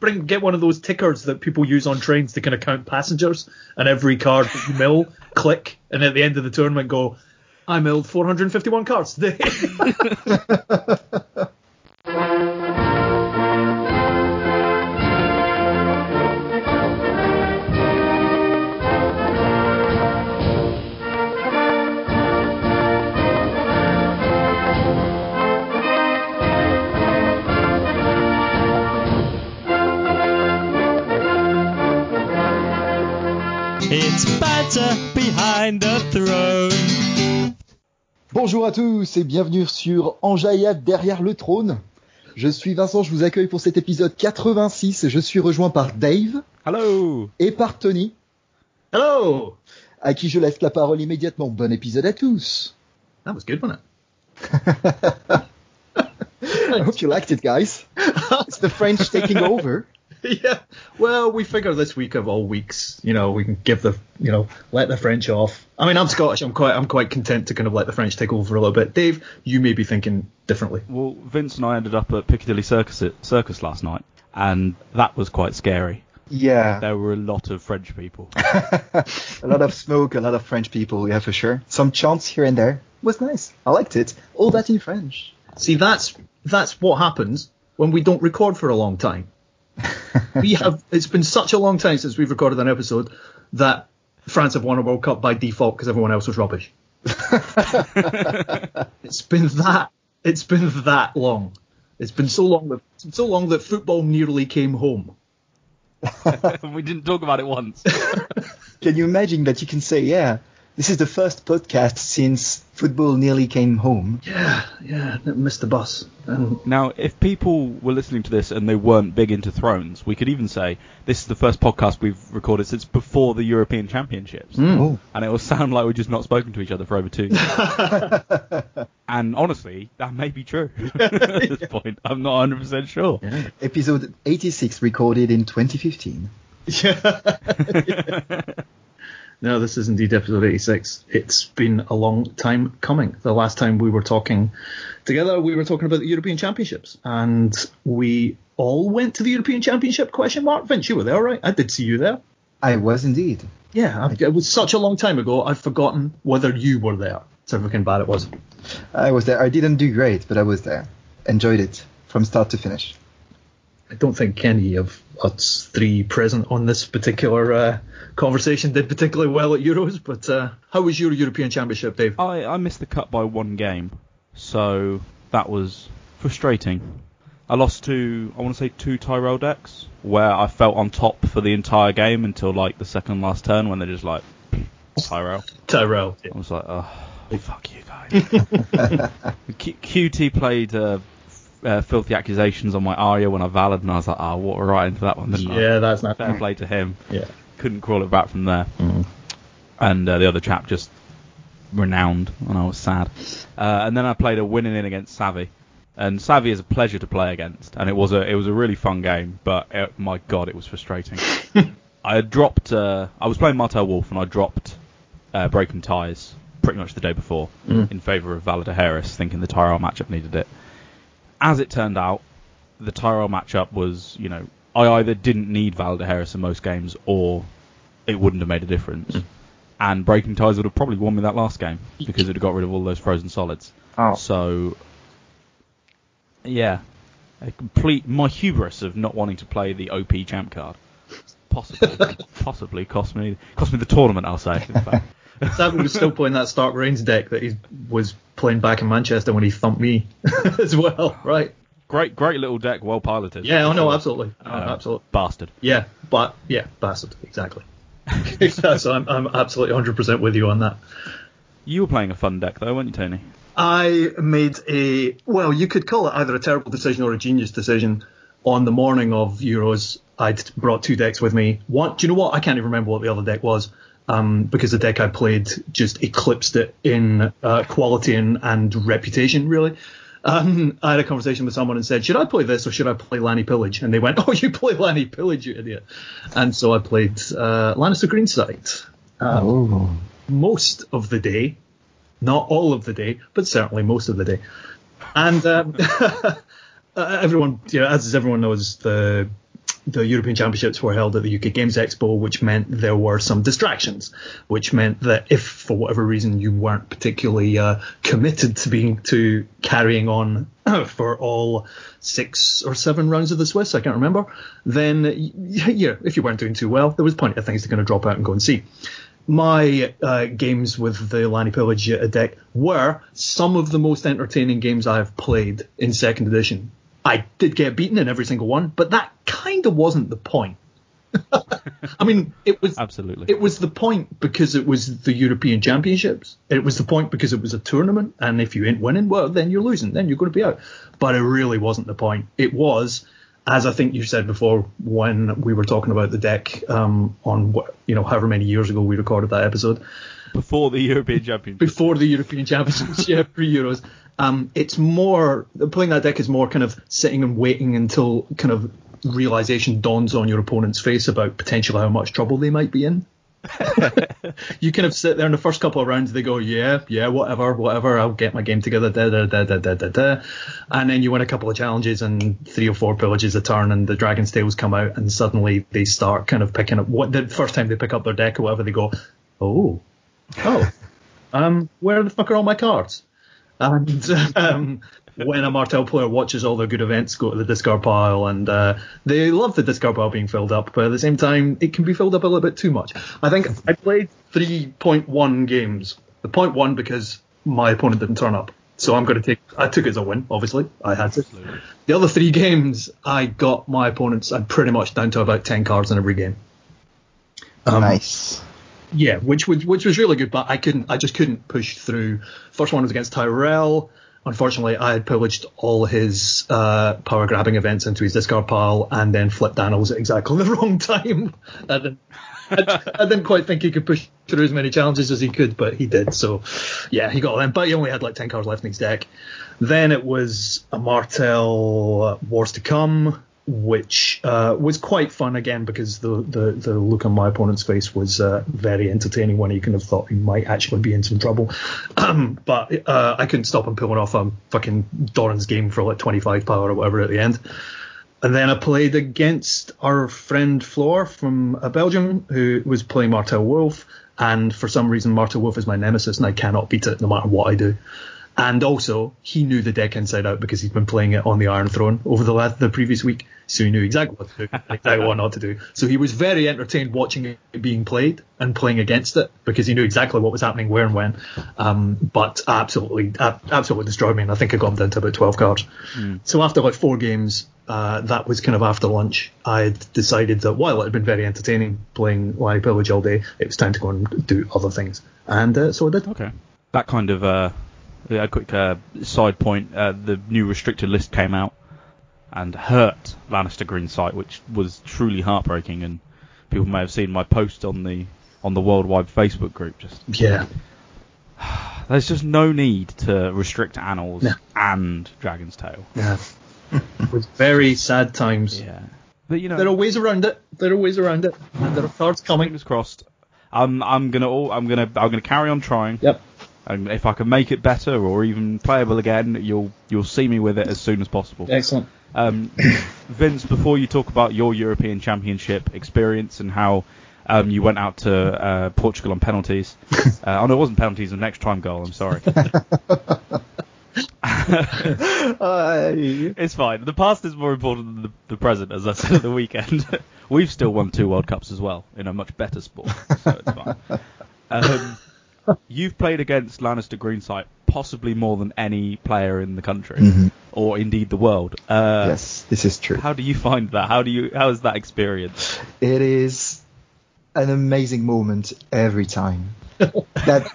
bring get one of those tickers that people use on trains to kind of count passengers, and every card that you mill, click, and at the end of the tournament go, I milled 451 cards today. Bonjour à tous et bienvenue sur Enjaillade derrière le trône. Je suis Vincent, je vous accueille pour cet épisode 86. Je suis rejoint par Dave Hello. et par Tony, Hello. à qui je laisse la parole immédiatement. Bon épisode à tous. That was good, wasn't it? I hope you liked it, guys. It's the French taking over. yeah. Well, we figure this week of all weeks, you know, we can give the, you know, let the French off. I mean, I'm Scottish. I'm quite, I'm quite content to kind of let the French take over a little bit. Dave, you may be thinking differently. Well, Vince and I ended up at Piccadilly Circus Circus last night, and that was quite scary. Yeah, There were a lot of French people. a lot of smoke, a lot of French people, yeah, for sure. Some chants here and there. was nice. I liked it. All that in French. See, that's that's what happens when we don't record for a long time. We have. It's been such a long time since we've recorded an episode that France have won a World Cup by default because everyone else was rubbish. it's been that. It's been that long. It's been so long that so long that football nearly came home. we didn't talk about it once. Can you imagine that you can say, yeah, this is the first podcast since football nearly came home? Yeah, yeah, missed the bus. And Now, if people were listening to this and they weren't big into Thrones, we could even say this is the first podcast we've recorded since before the European Championships. Hmm. Oh. And it will sound like we've just not spoken to each other for over two years. and honestly, that may be true at this point. I'm not 100% sure. Episode 86 recorded in 2015. No, this is indeed episode 86. It's been a long time coming. The last time we were talking together, we were talking about the European Championships, and we all went to the European Championship? Question mark. Vince, you were there, right? I did see you there. I was indeed. Yeah, I, it was such a long time ago. I've forgotten whether you were there. How freaking bad it was. I was there. I didn't do great, but I was there. Enjoyed it from start to finish. I don't think any of us three present on this particular uh, conversation did particularly well at Euros. But uh, how was your European Championship, Dave? I, I missed the cut by one game, so that was frustrating. I lost to, I want to say, two Tyrell decks, where I felt on top for the entire game until like the second last turn when they're just like, Tyrell. Tyrell. I was like, oh, fuck you guys. Q- QT played uh, uh, filthy accusations on my Arya when I valid, and I was like, oh, what right into that one, didn't I? Yeah, that's not Fair play to him. Yeah. Couldn't crawl it back from there. Mhm. And uh, the other chap just renowned, and I was sad. Uh, and then I played a winning in against Savvy. And Savvy is a pleasure to play against, and it was a it was a really fun game. But it, my god, it was frustrating. I had dropped. Uh, I was playing Martell Wolf, and I dropped uh, Breaking Ties pretty much the day before Mm. in favour of Valar Dohaeris, thinking the Tyrell matchup needed it. As it turned out, the Tyrell matchup was, you know, I either didn't need Valar Dohaeris in most games, or it wouldn't have made a difference. Mm. And Breaking Ties would have probably won me that last game because it would have got rid of all those frozen solids. Oh. So, yeah, a complete my hubris of not wanting to play the OP champ card possibly possibly cost me cost me the tournament. I'll say. In was still playing that Stark Reigns deck that he was playing back in Manchester when he thumped me as well, right? great, great little deck, well piloted. Yeah, oh no, absolutely, oh, Uh, absolutely. Bastard. Yeah, but yeah, bastard, exactly. so I'm, I'm absolutely 100% with you on that. You were playing a fun deck though, weren't you, Tony? I made a well, you could call it either a terrible decision or a genius decision. On the morning of Euros, I'd brought two decks with me. One, do you know what? I can't even remember what the other deck was. Um, because the deck I played just eclipsed it in uh, quality and, and reputation, really. Um, I had a conversation with someone and said, should I play this or should I play Lanny Pillage? And they went, oh, you play Lanny Pillage, you idiot. And so I played uh, Lannister Greenside. Um, Oh. most of the day, not all of the day, but certainly most of the day. And um, uh, everyone, you know, as everyone knows, the the European Championships were held at the UK Games Expo, which meant there were some distractions, which meant that if for whatever reason you weren't particularly uh, committed to being to carrying on for all six or seven rounds of the Swiss, I can't remember, then yeah, if you weren't doing too well, there was plenty of things to kind of drop out and go and see my uh, games with the Lanny Pillage deck were some of the most entertaining games I've played in second edition. I did get beaten in every single one, but that kind of wasn't the point. I mean, it was absolutely. It was the point because it was the European Championships. It was the point because it was a tournament, and if you ain't winning, well, then you're losing. Then you're going to be out. But it really wasn't the point. It was as I think you said before when we were talking about the deck um, on what you know however many years ago we recorded that episode before the European Championships. before the European Championships, yeah, pre Euros. Um, it's more playing that deck is more kind of sitting and waiting until kind of realization dawns on your opponent's face about potentially how much trouble they might be in. you kind of sit there in the first couple of rounds, they go, yeah, yeah, whatever, whatever, I'll get my game together, da, da, da, da, da, da, da. And then you win a couple of challenges and three or four pillages a turn and the Dragon's Tails come out and suddenly they start kind of picking up, what the first time they pick up their deck or whatever, they go, oh, oh, um, where the fuck are all my cards? And um, when a Martell player watches all their good events go to the discard pile, and uh, they love the discard pile being filled up, but at the same time, it can be filled up a little bit too much. I think I played 3.1 games. The point one because my opponent didn't turn up. So I'm going to take. I took it as a win. Obviously, I had to. Absolutely. The other three games, I got my opponents. I'm pretty much down to about ten cards in every game. Um, nice. Yeah, which was which was really good, but I couldn't. I just couldn't push through. First one was against Tyrell. Unfortunately, I had pillaged all his uh, power grabbing events into his discard pile, and then flipped Daniels at exactly the wrong time. I didn't, I, I didn't quite think he could push through as many challenges as he could, but he did. So, yeah, he got them. But he only had like ten cards left in his deck. Then it was a Martell uh, Wars to Come, which uh, was quite fun again because the, the, the look on my opponent's face was uh, very entertaining when he kind of thought he might actually be in some trouble. But uh, I couldn't stop him pulling off a fucking Doran's game for like 25 power or whatever at the end. And then I played against our friend Floor from uh, Belgium, who was playing Martell Wolf. And for some reason, Martell Wolf is my nemesis, and I cannot beat it no matter what I do. And also, he knew the deck inside out because he'd been playing it on the Iron Throne over the last, the previous week, so he knew exactly what to do, exactly what not to do. So he was very entertained watching it being played and playing against it because he knew exactly what was happening where and when. Um, but absolutely, absolutely destroyed me, and I think I got him down to about 12 cards. Mm. So after like four games, uh, that was kind of after lunch. I had decided that while it had been very entertaining playing Lanny Pillage all day, it was time to go and do other things, and uh, so I did. Okay. That kind of uh, a quick uh, side point: uh, the new restricted list came out and hurt Lannister Green site, which was truly heartbreaking. And people may have seen my post on the on the worldwide Facebook group. Just Yeah. there's just no need to restrict Annals No. and Dragon's Tail. Yeah. it was very sad times. Yeah, but you know, There are ways around it. There are ways around it, and there are cards coming. fingers crossed. I'm I'm gonna all, I'm gonna I'm gonna carry on trying. Yep. And if I can make it better or even playable again, you'll you'll see me with it as soon as possible. Excellent. Um, Vince, before you talk about your European Championship experience and how um, you went out to uh, Portugal on penalties, uh, oh no, it wasn't penalties, an extra time goal. I'm sorry. It's fine. The past is more important than the, the present, as I said at the weekend. We've still won two World Cups as well in a much better sport, so it's fine. Um, you've played against Lannister Greenside possibly more than any player in the country, Mhm. or indeed the world. Uh, yes, this is true. How do you find that? How do you? How is that experience? It is an amazing moment every time. that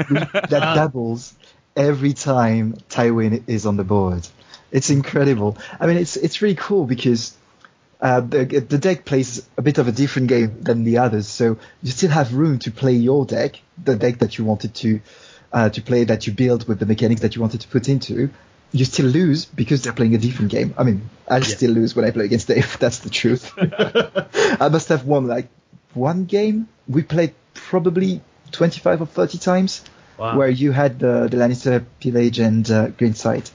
that doubles every time Tywin is on the board. It's incredible. I mean, it's it's really cool because uh, the the deck plays a bit of a different game than the others, so you still have room to play your deck, the deck that you wanted to uh, to play, that you built with the mechanics that you wanted to put into. You still lose because they're playing a different game. I mean, I still lose when I play against Dave. That's the truth. I must have won like one game. We played probably 25 or 30 times Wow. where you had the, the Lannister Pillage and uh, Green Sight,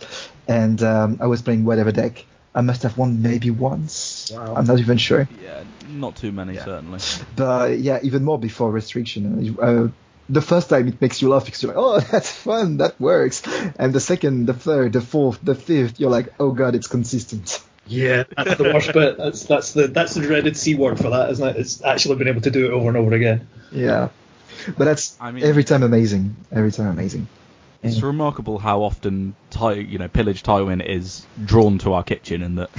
and um, I was playing whatever deck, I must have won maybe once. Wow. I'm not even sure. Yeah, not too many certainly. But yeah, even more before restriction. Uh, the first time it makes you laugh because you're like, oh, that's fun, that works. And the second, the third, the fourth, the fifth, you're like, oh god, it's consistent. Yeah, that's the worst bit. That's that's the that's the dreaded c word for that, isn't it? It's actually been able to do it over and over again. Yeah. But that's I mean- every time amazing. Every time amazing. It's remarkable how often Ty, you know, pillage Tywin is drawn to our kitchen, and that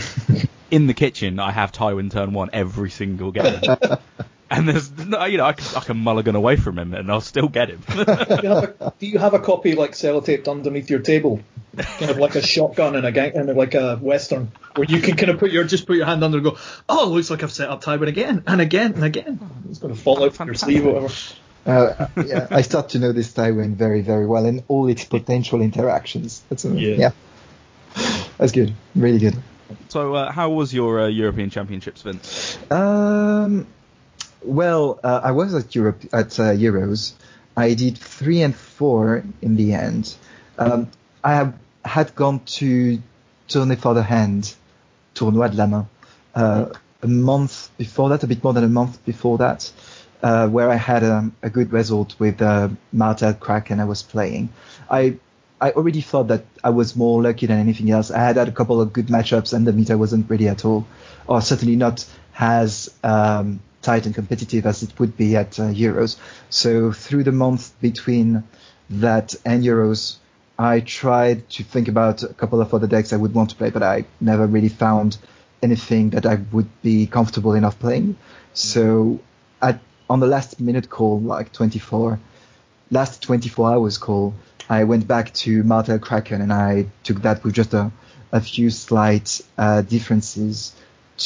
in the kitchen I have Tywin turn one every single game. and there's, no, you know, I can, I can mulligan away from him, and I'll still get him. Do you have a, do you have a copy like sellotaped underneath your table, kind of like a shotgun in a gang, in like a western, where you can kind of put your just put your hand under and go, oh, looks like I've set up Tywin again and again and again. It's going to fall out from your sleeve or whatever. Uh, yeah, I start to know this Tywin very, very well and all its potential interactions. That's uh, Yeah. yeah. That's good. Really good. so, uh, how was your uh, European Championships, Vince? Um, well, uh, I was at Europe at uh, Euros. I did three and four in the end. Um, I have, had gone to Tourney for the Hand, Tournoi de la Main, uh, a month before that, a bit more than a month before that, uh, where I had um, a good result with uh, Martell Kraken I was playing. I I already thought that I was more lucky than anything else. I had had a couple of good matchups and the meta wasn't ready at all, or certainly not as um, tight and competitive as it would be at uh, Euros. So through the month between that and Euros, I tried to think about a couple of other decks I would want to play, but I never really found anything that I would be comfortable enough playing. So at on the last minute call, like 24, last 24 hours call, I went back to Martell Kraken and I took that with just a, a few slight uh, differences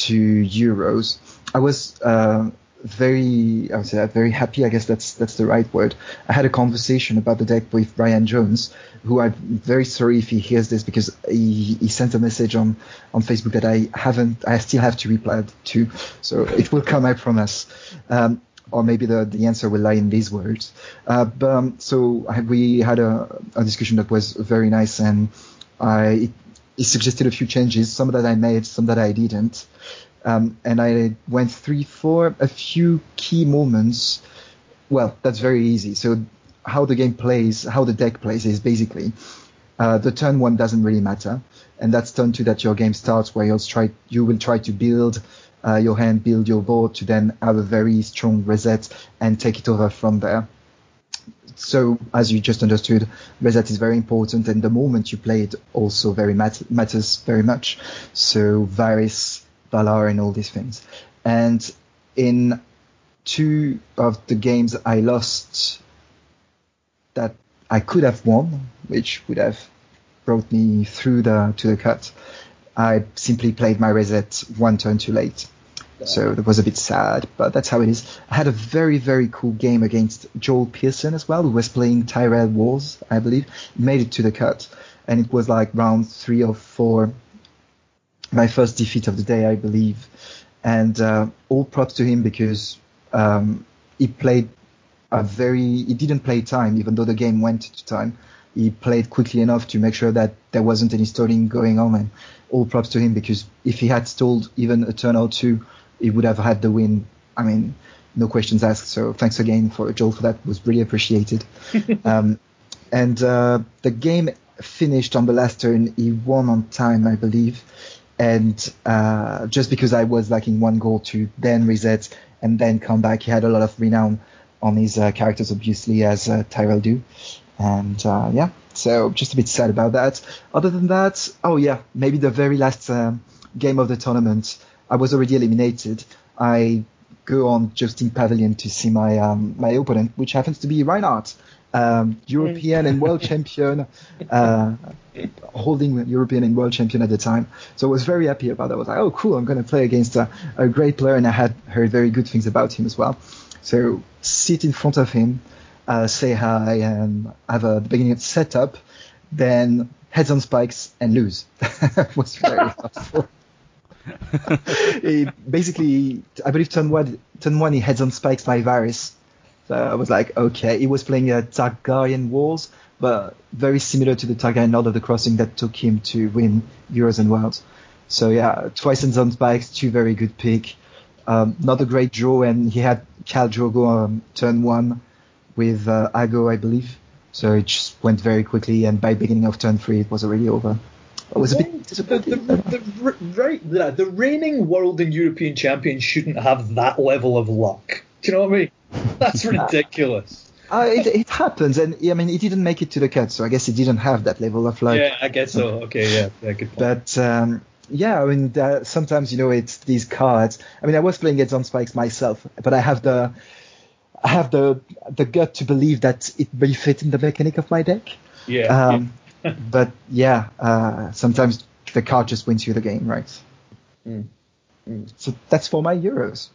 to Euros. I was uh, very, I would say, very happy. I guess that's that's the right word. I had a conversation about the deck with Brian Jones, who I'm very sorry if he hears this because he, he sent a message on on Facebook that I haven't, I still have to reply to. So it will come, I promise. Um, or maybe the, the answer will lie in these words. Uh, but, um, so we had a, a discussion that was very nice, and I suggested a few changes, some that I made, some that I didn't. Um, and I went three, four, a few key moments. Well, that's very easy. So how the game plays, how the deck plays is basically uh, the turn one doesn't really matter, and that's turn two that your game starts, where you'll try you will try to build uh, your hand, build your board to then have a very strong reset and take it over from there. So as you just understood, reset is very important, and the moment you play it also very mat- matters very much. So Varys, Valar, and all these things. And in two of the games I lost that I could have won, which would have brought me through the to the cut. I simply played my reset one turn too late. So that was a bit sad, but that's how it is. I had a very, very cool game against Joel Pearson as well, who was playing Tyrell Wars, I believe. Made it to the cut, and it was like round three or four. My first defeat of the day, I believe. And uh, all props to him because um, he played a very. He didn't play time, even though the game went to time. He played quickly enough to make sure that there wasn't any stalling going on, and all props to him because if he had stalled even a turn or two, he would have had the win. I mean, no questions asked. So thanks again for Joel for that. It was really appreciated. um, and uh, the game finished on the last turn. He won on time, I believe. And uh, just because I was lacking one goal to then reset and then come back, he had a lot of renown on his uh, characters, obviously, as uh, Tyrell do. And uh, yeah, so just a bit sad about that. Other than that, oh yeah, maybe the very last um, game of the tournament, I was already eliminated. I go on Jousting Pavilion to see my um, my opponent, which happens to be Reinhardt, um, European and world champion, uh, holding European and world champion at the time. So I was very happy about that. I was like, oh cool, I'm going to play against a, a great player, and I had heard very good things about him as well. So sit in front of him, uh, say hi, and have a beginning setup, then heads on spikes and lose. was very helpful. Basically, I believe turn one, turn one he heads on spikes by Varys. So I was like, okay, he was playing a Targaryen Wars, but very similar to the Targaryen Lord of the Crossing that took him to win Euros and Worlds. So yeah, twice in on spikes, two very good pick. Um, not a great draw, and he had Khal Drogo um, turn one with uh, Aggo, I believe. So it just went very quickly, and by beginning of turn three, it was already over. It was a bit the, the, the, the, right, the, the reigning world and European champion shouldn't have that level of luck. Do you know what I mean? That's ridiculous. Uh, it, it happens, and I mean, he didn't make it to the cut, so I guess he didn't have that level of luck. Yeah, I guess so. Okay, yeah, yeah good point. But um, yeah, I mean, uh, sometimes you know it's these cards. I mean, I was playing against on spikes myself, but I have the I have the the gut to believe that it may fit in the mechanic of my deck. Yeah. Um, yeah. But yeah, uh, sometimes the card just wins you the game, right? Mm. Mm. So that's for my Euros.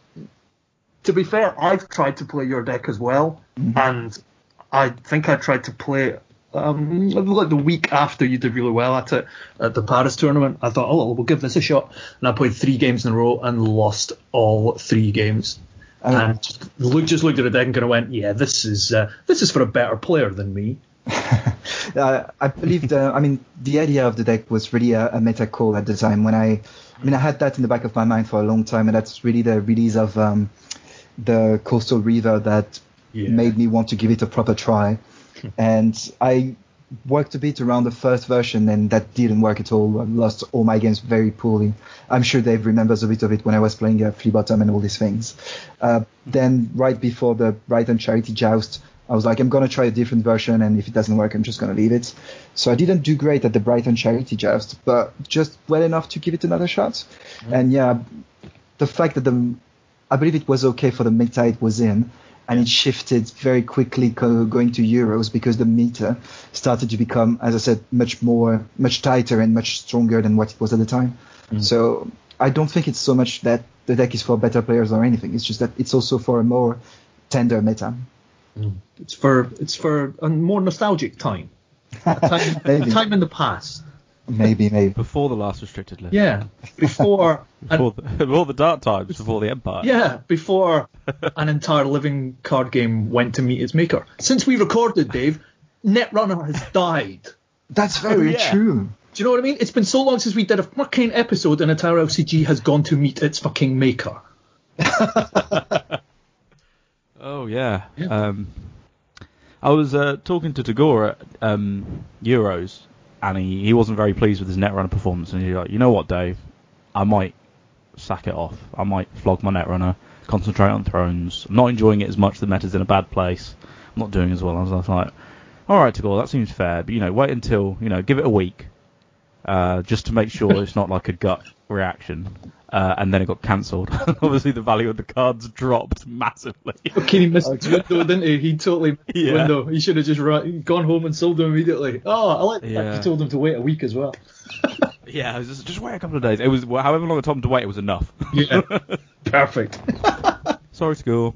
To be fair, I've tried to play your deck as well, Mhm. and I think I tried to play um, like the week after you did really well at it at the Paris tournament. I thought, oh, we'll give this a shot, and I played three games in a row and lost all three games. Um, and just, look, just looked at the deck and kind of went, yeah, this is uh, this is for a better player than me. uh, I believe the, I mean, the idea of the deck was really a, a meta call at the time when I, I mean, I had that in the back of my mind for a long time, and that's really the release of um, the Coastal Reaver that Yeah. made me want to give it a proper try. and I worked a bit around the first version, and that didn't work at all. I lost all my games very poorly. I'm sure Dave remembers a bit of it when I was playing uh, Flea Bottom and all these things. Uh, then, right before the Brighton Charity Joust, I was like, I'm gonna try a different version, and if it doesn't work, I'm just gonna leave it. So I didn't do great at the Brighton Charity Joust, but just well enough to give it another shot. Mm-hmm. And yeah, the fact that the, I believe it was okay for the meta it was in, and it shifted very quickly co- going to Euros because the meta started to become, as I said, much more, much tighter and much stronger than what it was at the time. Mm-hmm. So I don't think it's so much that the deck is for better players or anything. It's just that it's also for a more tender meta. Mm. It's for it's for a more nostalgic time, a time, a time in the past. Maybe, maybe. Before the last restricted list. Yeah, before Before an, the, before the dark times, before the Empire. yeah before an entire living card game went to meet its maker. Since we recorded, Dave, Netrunner has died. That's very yeah. true. Do you know what I mean? It's been so long since we did a fucking episode and entire LCG has gone to meet its fucking maker. Oh yeah. Yeah. Um, I was uh, talking to Tagore at um, Euros, and he, he wasn't very pleased with his Netrunner performance, and he's like, you know what, Dave, I might sack it off. I might flog my Netrunner, concentrate on Thrones. I'm not enjoying it as much. The meta's in a bad place. I'm not doing as well. I was, like, all right, Tagore, that seems fair, but you know, wait until you know, give it a week, uh, just to make sure it's not like a gut reaction. Uh, and then it got cancelled. Obviously, the value of the cards dropped massively. Okay, he missed his window, didn't he? He totally missed Yeah. the window. He should have just run, gone home and sold them immediately. Oh, I like that. Yeah. You told him to wait a week as well. Yeah, was just, just wait a couple of days. It was well, however long it took him to wait, it was enough. Yeah. Perfect. Sorry, school.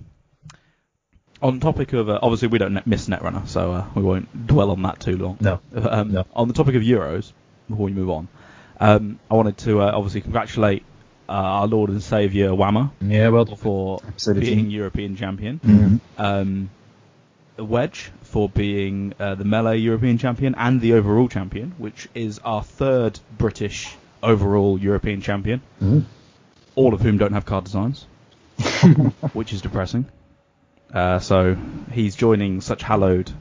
On topic of uh, obviously we don't net, miss Netrunner, so uh, we won't dwell on that too long. No. Um, No. On the topic of Euros, before we move on, um, I wanted to uh, obviously congratulate uh, our Lord and Saviour Whammer Yeah, well done. for Absolutely. being European champion. Mhm. Um, Wedge for being uh, the melee European champion and the overall champion, which is our third British overall European champion. All of whom don't have card designs, which is depressing. Uh, so he's joining such hallowed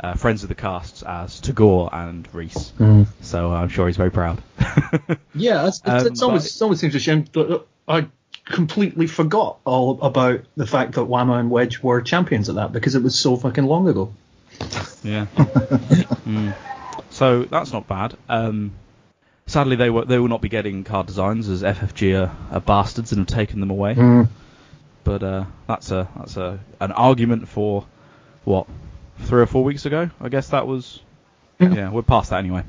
uh, friends of the casts as Tagore and Reese. So I'm sure he's very proud. Yeah, it's, it's, Um, it's almost, but- it almost seems a shame that I completely forgot all about the fact that Whamma and Wedge were champions at that because it was so fucking long ago. Yeah. Mm. So that's not bad. Um, sadly, they will they will not be getting card designs as FFG are, are bastards and have taken them away. But uh, that's a that's a an argument for what three or four weeks ago. I guess that was. Yeah, we're past that anyway.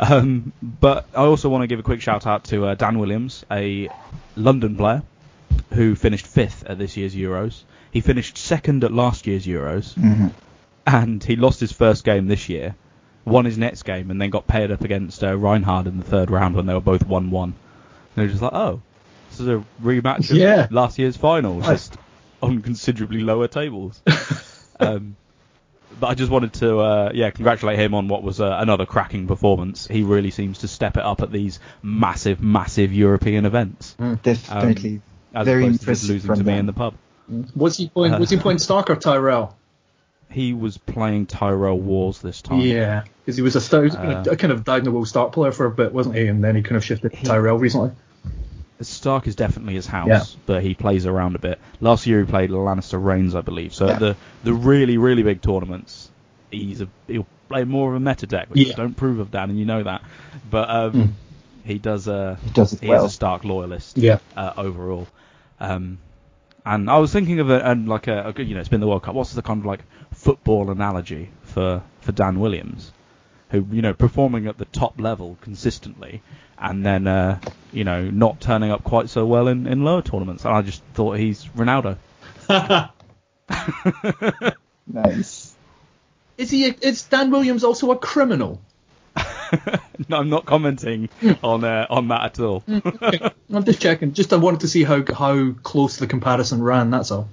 Um, but I also want to give a quick shout out to uh, Dan Williams, a London player who finished fifth at this year's Euros. He finished second at last year's Euros Mhm. and he lost his first game this year, won his next game, and then got paired up against uh, Reinhard in the third round when they were both 1 1. And they were just like, oh, this is a rematch of Yeah. last year's final, just on considerably lower tables. um, but I just wanted to, uh, yeah, congratulate him on what was uh, another cracking performance. He really seems to step it up at these massive, massive European events. Definitely. As Very opposed to impressive losing from to me them. in the pub. Was he playing? Was he playing Stark or Tyrell? He was playing Tyrell Wars this time. Yeah, because he was a, st- he was Uh, a kind of dyed in the wool Stark player for a bit, wasn't he? And then he kind of shifted to Tyrell recently. Stark is definitely his house, Yeah. but he plays around a bit. Last year he played Lannister Reigns, I believe. So Yeah. at the the really really big tournaments, he's a he'll play more of a meta deck, which Yeah. I don't prove of Dan, and you know that. But um, Mm. he does uh He does he well. is a Stark loyalist. Yeah. uh, overall. Um, and I was thinking of it, and like a, a good, you know, it's been the World Cup. What's the kind of like football analogy for for Dan Williams, who you know performing at the top level consistently, and then uh, you know not turning up quite so well in, in lower tournaments. And I just thought he's Ronaldo. Nice. Is he? A, is Dan Williams also a criminal? no, I'm not commenting on uh, on that at all. I'm just checking. Just I wanted to see how how close the comparison ran. That's all.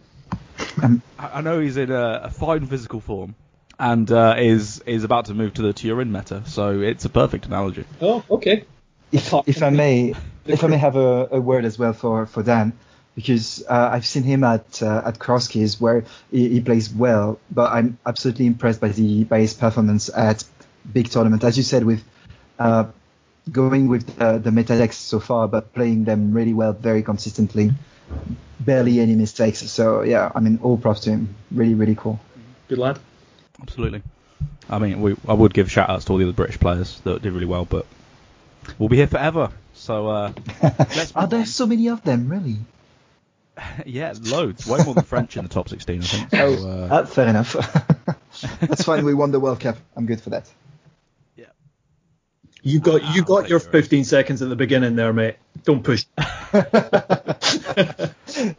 I I know he's in a, a fine physical form. And uh, is is about to move to the Turin meta, so it's a perfect analogy. Oh, okay. If, if I may, if I may have a, a word as well for, for Dan, because uh, I've seen him at uh, at Crosskeys where he, he plays well, but I'm absolutely impressed by the by his performance at big tournament. As you said, with uh, going with the, the meta decks so far, but playing them really well, very consistently, barely any mistakes. So yeah, I mean, all props to him. Really, really cool. Good lad. Absolutely. I mean, we, I would give shout outs to all the other British players that did really well, but we'll be here forever. So, uh, let's Are there on. so many of them, really? yeah, loads. Way more than French in the top 16, I think. So, uh, Uh, fair enough. That's fine. We won the World Cup. I'm good for that. You got you got your yours. 15 seconds at the beginning there, mate. Don't push.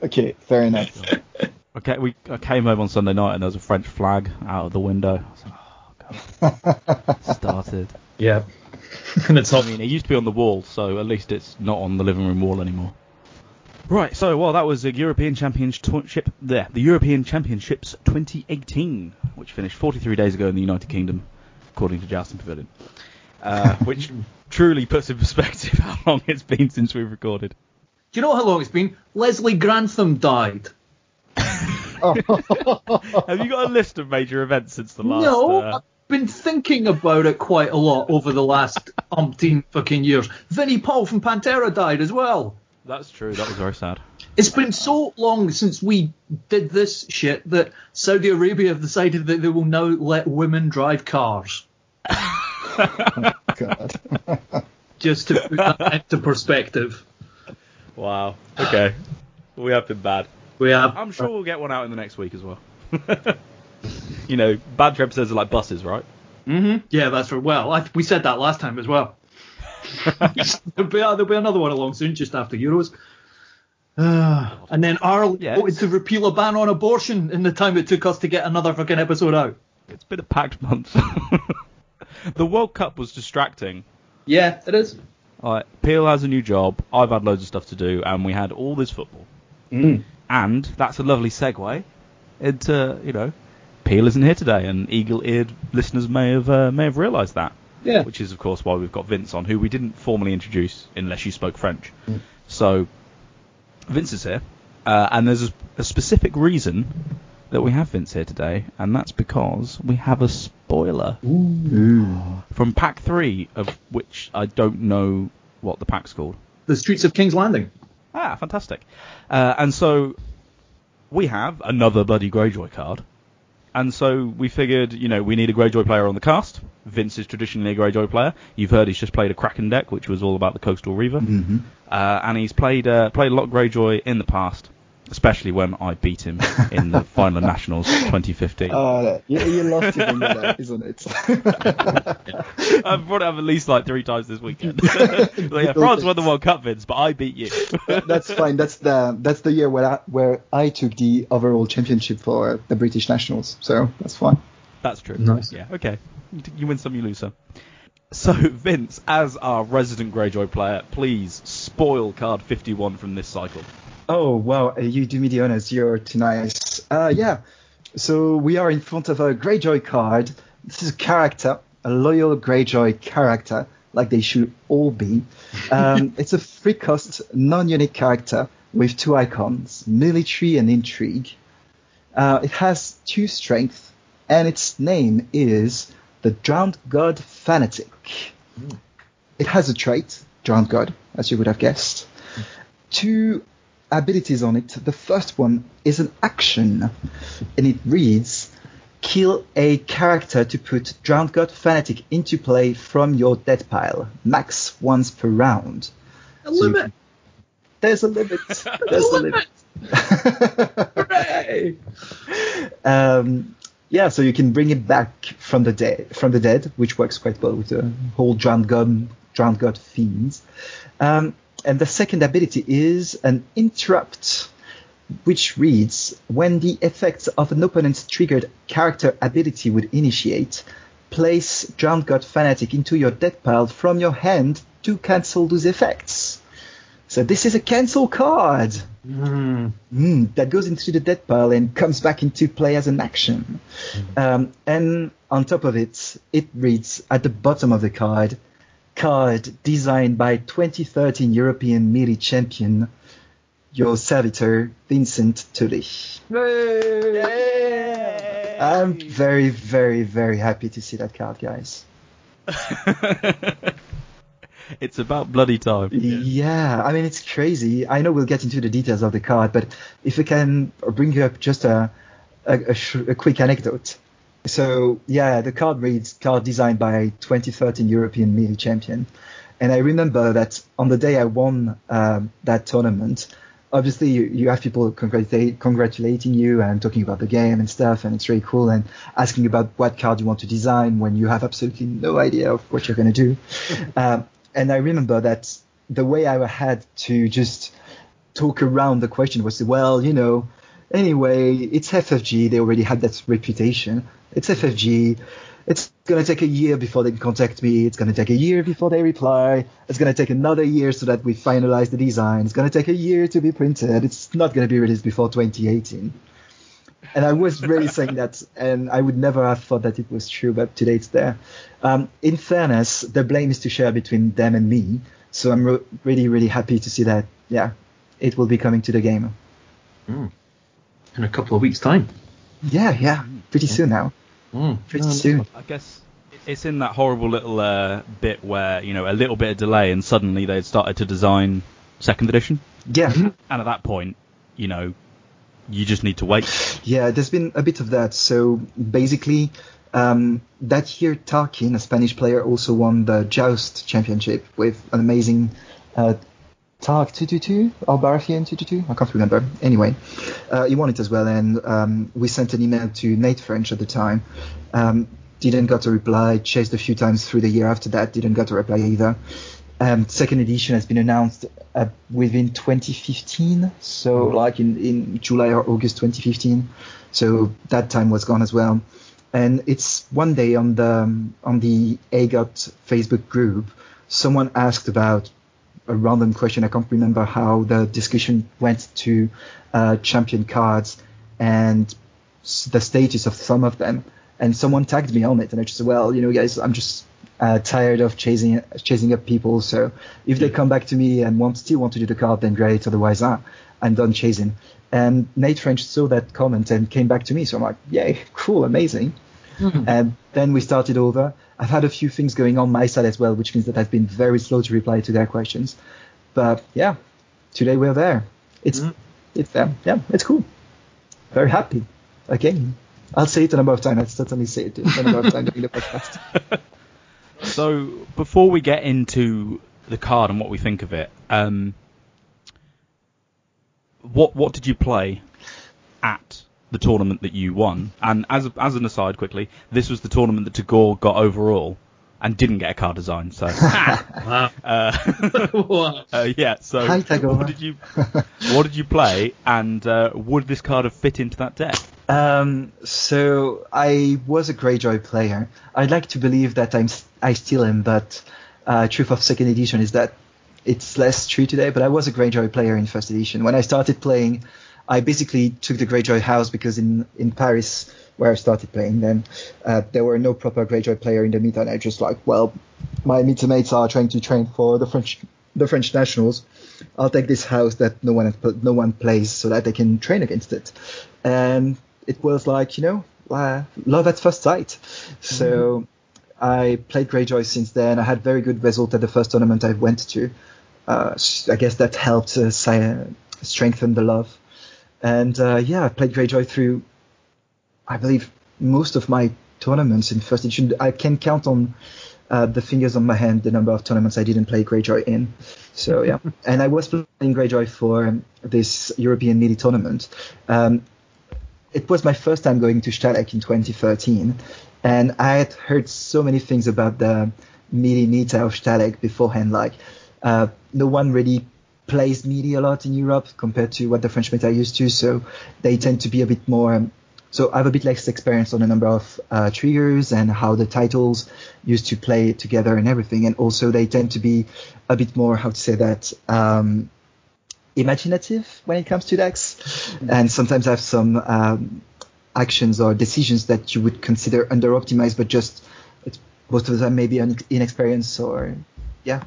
okay, fair enough. Okay, we I came home on Sunday night and there was a French flag out of the window. I was like, oh, God. Started. Yeah. and it's I not. mean, it used to be on the wall, so at least it's not on the living room wall anymore. Right, so well, that was the European Championship there, the European Championships 2018, which finished 43 days ago in the United Kingdom, according to Jousting Pavilion, uh, which truly puts in perspective how long it's been since we've recorded. Do you know how long it's been? Leslie Grantham died. Have you got a list of major events since the last? no, uh, I've been thinking about it quite a lot over the last umpteen fucking years. Vinnie Paul from Pantera died as well. that's true. That was very sad. It's been so long since we did this shit that Saudi Arabia have decided that they will now let women drive cars. God. Just to put that into perspective. Wow. Okay. We have been bad. We have. I'm sure we'll get one out in the next week as well. you know, bad episodes are like buses, right? hmm Yeah, that's right. Well, I, we said that last time as well. there'll, be, there'll be another one along soon, just after Euros. Ah, and then Ireland Yeah, voted to repeal a ban on abortion in the time it took us to get another fucking episode out. It's been a packed month. the World Cup was distracting. Yeah, it is. Like, Peel has a new job, I've had loads of stuff to do, and we had all this football. Mm. And that's a lovely segue into, you know, Peel isn't here today, and eagle-eared listeners may have uh, may have realised that. Yeah. Which is, of course, why we've got Vince on, who we didn't formally introduce unless you spoke French. So, Vince is here, uh, and there's a, a specific reason that we have Vince here today, and that's because we have a spoiler Ooh. from Pack 3, of which I don't know what the pack's called. The streets of King's Landing. Ah, fantastic. Uh, and so we have another bloody Greyjoy card. And so we figured, you know, we need a Greyjoy player on the cast. Vince is traditionally a Greyjoy player. You've heard he's just played a Kraken deck, which was all about the Coastal Reaver. hmm Uh, and he's played uh, played a lot of Greyjoy in the past, especially when I beat him in the final of Nationals 2015. Oh, ah, you, you love to bring that up, isn't it? I've brought it up at least like three times this weekend. Like, yeah, France won the World Cup, Vince, but I beat you. that's fine. That's the that's the year where I, where I took the overall championship for the British nationals. So that's fine. That's true. Nice. Yeah. Okay. You, you win some, you lose some. So Vince, as our resident Greyjoy player, please spoil card 51 from this cycle. Oh wow, you do me the honors. You're too nice. Uh, yeah. So we are in front of a Greyjoy card. This is a character, a loyal Greyjoy character, like they should all be. Um, it's a free cost, non-unique character with two icons, military and intrigue. Uh, it has two strength, and its name is the Drowned God Fanatic. It has a trait, Drowned God, as you would have guessed. Two abilities on it. The first one is an action, and it reads Kill a character to put Drowned God Fanatic into play from your dead pile, max once per round. A limit. There's a limit. There's a limit. Hooray! um, yeah, so you can bring it back from the dead, from the dead, which works quite well with the whole drowned god, drowned god themes. Um, and the second ability is an interrupt, which reads: when the effects of an opponent's triggered character ability would initiate, place drowned god fanatic into your dead pile from your hand to cancel those effects. So this is a cancel card. Mm, that goes into the dead pile and comes back into play as an action. Um, and on top of it, it reads at the bottom of the card, card designed by 2013 European melee champion, your servitor, Vincent Tully. I'm very, very, very happy to see that card, guys. it's about bloody time. Yeah, I mean it's crazy. I know we'll get into the details of the card, but if we can bring you up just a a, a, sh- a quick anecdote. So yeah, the card reads card designed by 2013 European melee champion, and I remember that on the day I won um, that tournament, obviously you, you have people congratulate, congratulating you and talking about the game and stuff, and it's really cool and asking about what card you want to design when you have absolutely no idea of what you're going to do. um, and I remember that the way I had to just talk around the question was, well, you know, anyway, it's FFG. They already had that reputation. It's FFG. It's going to take a year before they contact me. It's going to take a year before they reply. It's going to take another year so that we finalize the design. It's going to take a year to be printed. It's not going to be released before 2018. And I was really saying that, and I would never have thought that it was true, but today it's there. Um, in fairness, the blame is to share between them and me. So I'm re- really, really happy to see that, yeah, it will be coming to the game. Mm. In a couple of weeks' time. Yeah, yeah, pretty soon now. Mm. Pretty soon. I guess it's in that horrible little uh, bit where you know a little bit of delay and suddenly they'd started to design second edition, Yeah, and at that point, you know, you just need to wait. yeah, there's been a bit of that. So basically, um, that year Tarkin, a Spanish player, also won the Joust Championship with an amazing uh, Tark 222 or Baratheon 222. I can't remember. Anyway, uh, he won it as well, and um, we sent an email to Nate French at the time. Um, didn't got a reply. Chased a few times through the year after that. Didn't get a reply either. Um, second edition has been announced uh, within 2015, so like in, in July or August 2015. So that time was gone as well. And it's one day on the um, on the AGOT Facebook group, someone asked about a random question. I can't remember how the discussion went to uh, champion cards and the status of some of them. And someone tagged me on it, and I just said, well, you know, guys, I'm just uh, tired of chasing chasing up people. So if they come back to me and want still want to do the card, then great. Otherwise, uh, I'm done chasing. And Nate French saw that comment and came back to me. So I'm like, yay, cool, amazing. And then we started over. I've had a few things going on my side as well, which means that I've been very slow to reply to their questions. But yeah, today we're there. It's it's there. Yeah, it's cool. Very happy. Again, I'll say it a number of times. I'll certainly say it a number of times during the podcast. So before we get into the card and what we think of it, um, what what did you play at the tournament that you won? And as as an aside, quickly, this was the tournament that Tagore got overall and didn't get a card design. So Wow. uh, uh, yeah. So Hi, what did you what did you play? And uh, would this card have fit into that deck? Um, so I was a Greyjoy player. I'd like to believe that I'm I still am, but uh, truth of second edition is that it's less true today. But I was a Greyjoy player in first edition. When I started playing, I basically took the Greyjoy house because in in Paris where I started playing then, uh, there were no proper Greyjoy player in the meet, and I just like, well, my meta mates are trying to train for the French the French nationals. I'll take this house that no one no one plays so that they can train against it, and it was like you know uh, love at first sight. So. Mm-hmm. I played Greyjoy since then. I had very good result at the first tournament I went to. Uh, I guess that helped uh, strengthen the love. And uh, yeah, I played Greyjoy through, I believe, most of my tournaments in first edition. I can count on uh, the fingers on my hand the number of tournaments I didn't play Greyjoy in. So yeah, and I was playing Greyjoy for this European Melee tournament. Um, it was my first time going to Stahleck in 2013, and I had heard so many things about the Melee meta of Stahleck beforehand, like uh, no one really plays melee a lot in Europe compared to what the French meta used to, so they tend to be a bit more. Um, so I have a bit less experience on a number of uh, triggers and how the titles used to play together and everything, and also they tend to be a bit more how to say that um, imaginative when it comes to decks, and sometimes I have some um, actions or decisions that you would consider under optimized, but just most of the time maybe inexperienced or yeah,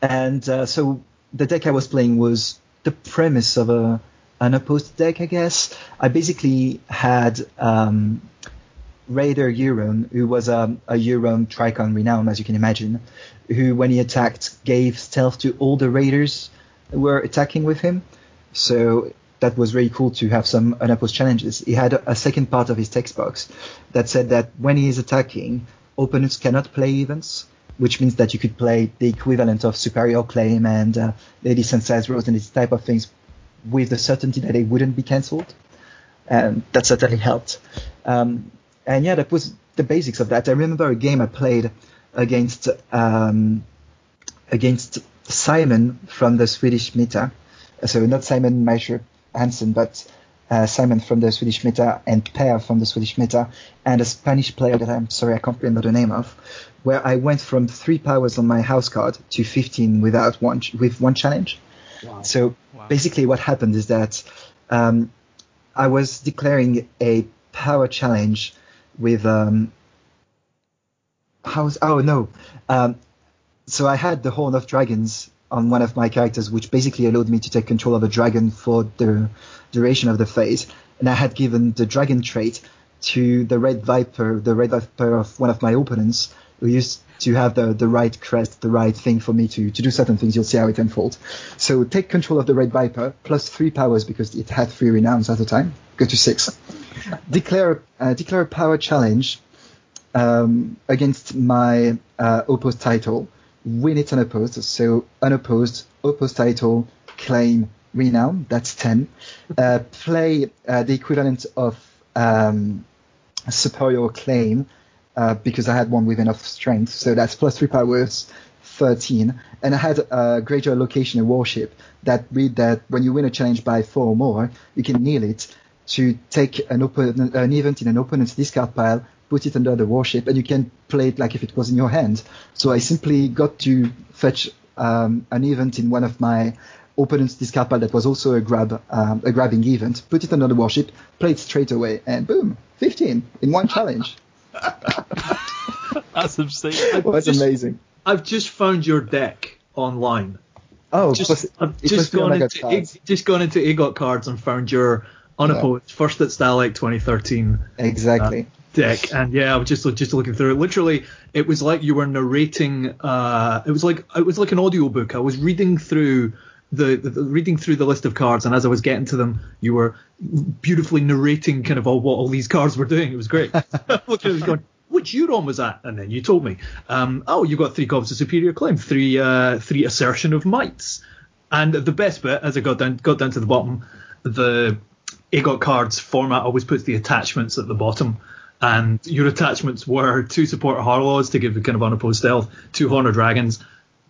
and uh, so the deck I was playing was the premise of a an opposed deck, I guess. I basically had um, Raider Euron, who was a, a Euron Tricon renown, as you can imagine, who, when he attacked, gave stealth to all the Raiders who were attacking with him. So that was really cool to have some unopposed challenges. He had a, a second part of his text box that said that when he is attacking, opponents cannot play events which means that you could play the equivalent of Superior Claim and uh, Lady Sansa's Rose and these type of things with the certainty that they wouldn't be cancelled. And that certainly helped. Um, and yeah, that was the basics of that. I remember a game I played against um, against Simon from the Swedish Meta. So not Simon Meisher Hansen, but uh, Simon from the Swedish Meta and Per from the Swedish Meta, and a Spanish player that I'm sorry I can't remember the name of, where I went from three powers on my house card to 15 without one with one challenge. Wow. So wow. basically, what happened is that um, I was declaring a power challenge with um, how's oh no, um, so I had the Horn of Dragons on one of my characters, which basically allowed me to take control of a dragon for the duration of the phase, and I had given the dragon trait to the Red Viper, the Red Viper of one of my opponents, who used to have the, the right crest, the right thing for me to, to do certain things. You'll see how it unfolds. So take control of the Red Viper, plus three powers because it had three renowns at the time. Go to six. declare uh, declare a power challenge um, against my uh, opposed title. Win it unopposed. So unopposed, opposed title, claim renown. That's ten. Uh, play uh, the equivalent of um, superior claim uh, because I had one with enough strength. So that's plus three powers, 13. And I had a Greyjoy location in warship that read that when you win a challenge by four or more, you can kneel it to take an, open, an event in an opponent's discard pile, put it under the warship, and you can play it like if it was in your hand. So I simply got to fetch um, an event in one of my opponent's discard pile that was also a grab, um, a grabbing event, put it under the warship, play it straight away, and boom, 15 in one challenge. That's insane. That's just, amazing. I've just found your deck online. Oh, just, I've just gone into just gone into AGoT cards and found your unopposed yeah. first at Stahleck 2013 exactly uh, deck, and yeah, I was just just looking through it. Literally, it was like you were narrating. Uh, it was like it was like an audiobook. I was reading through. The, the, the, reading through the list of cards, and as I was getting to them, you were beautifully narrating kind of all what all these cards were doing. It was great. Looking at it, going, which Euron was that? And then you told me, um, oh, you got three copies of Superior Claim, three uh, three Assertion of Mights, and the best bit, as I got down got down to the bottom, the AGoT cards format always puts the attachments at the bottom. And your attachments were two support Harlaws to give a kind of unopposed stealth, two Horn of Dragons,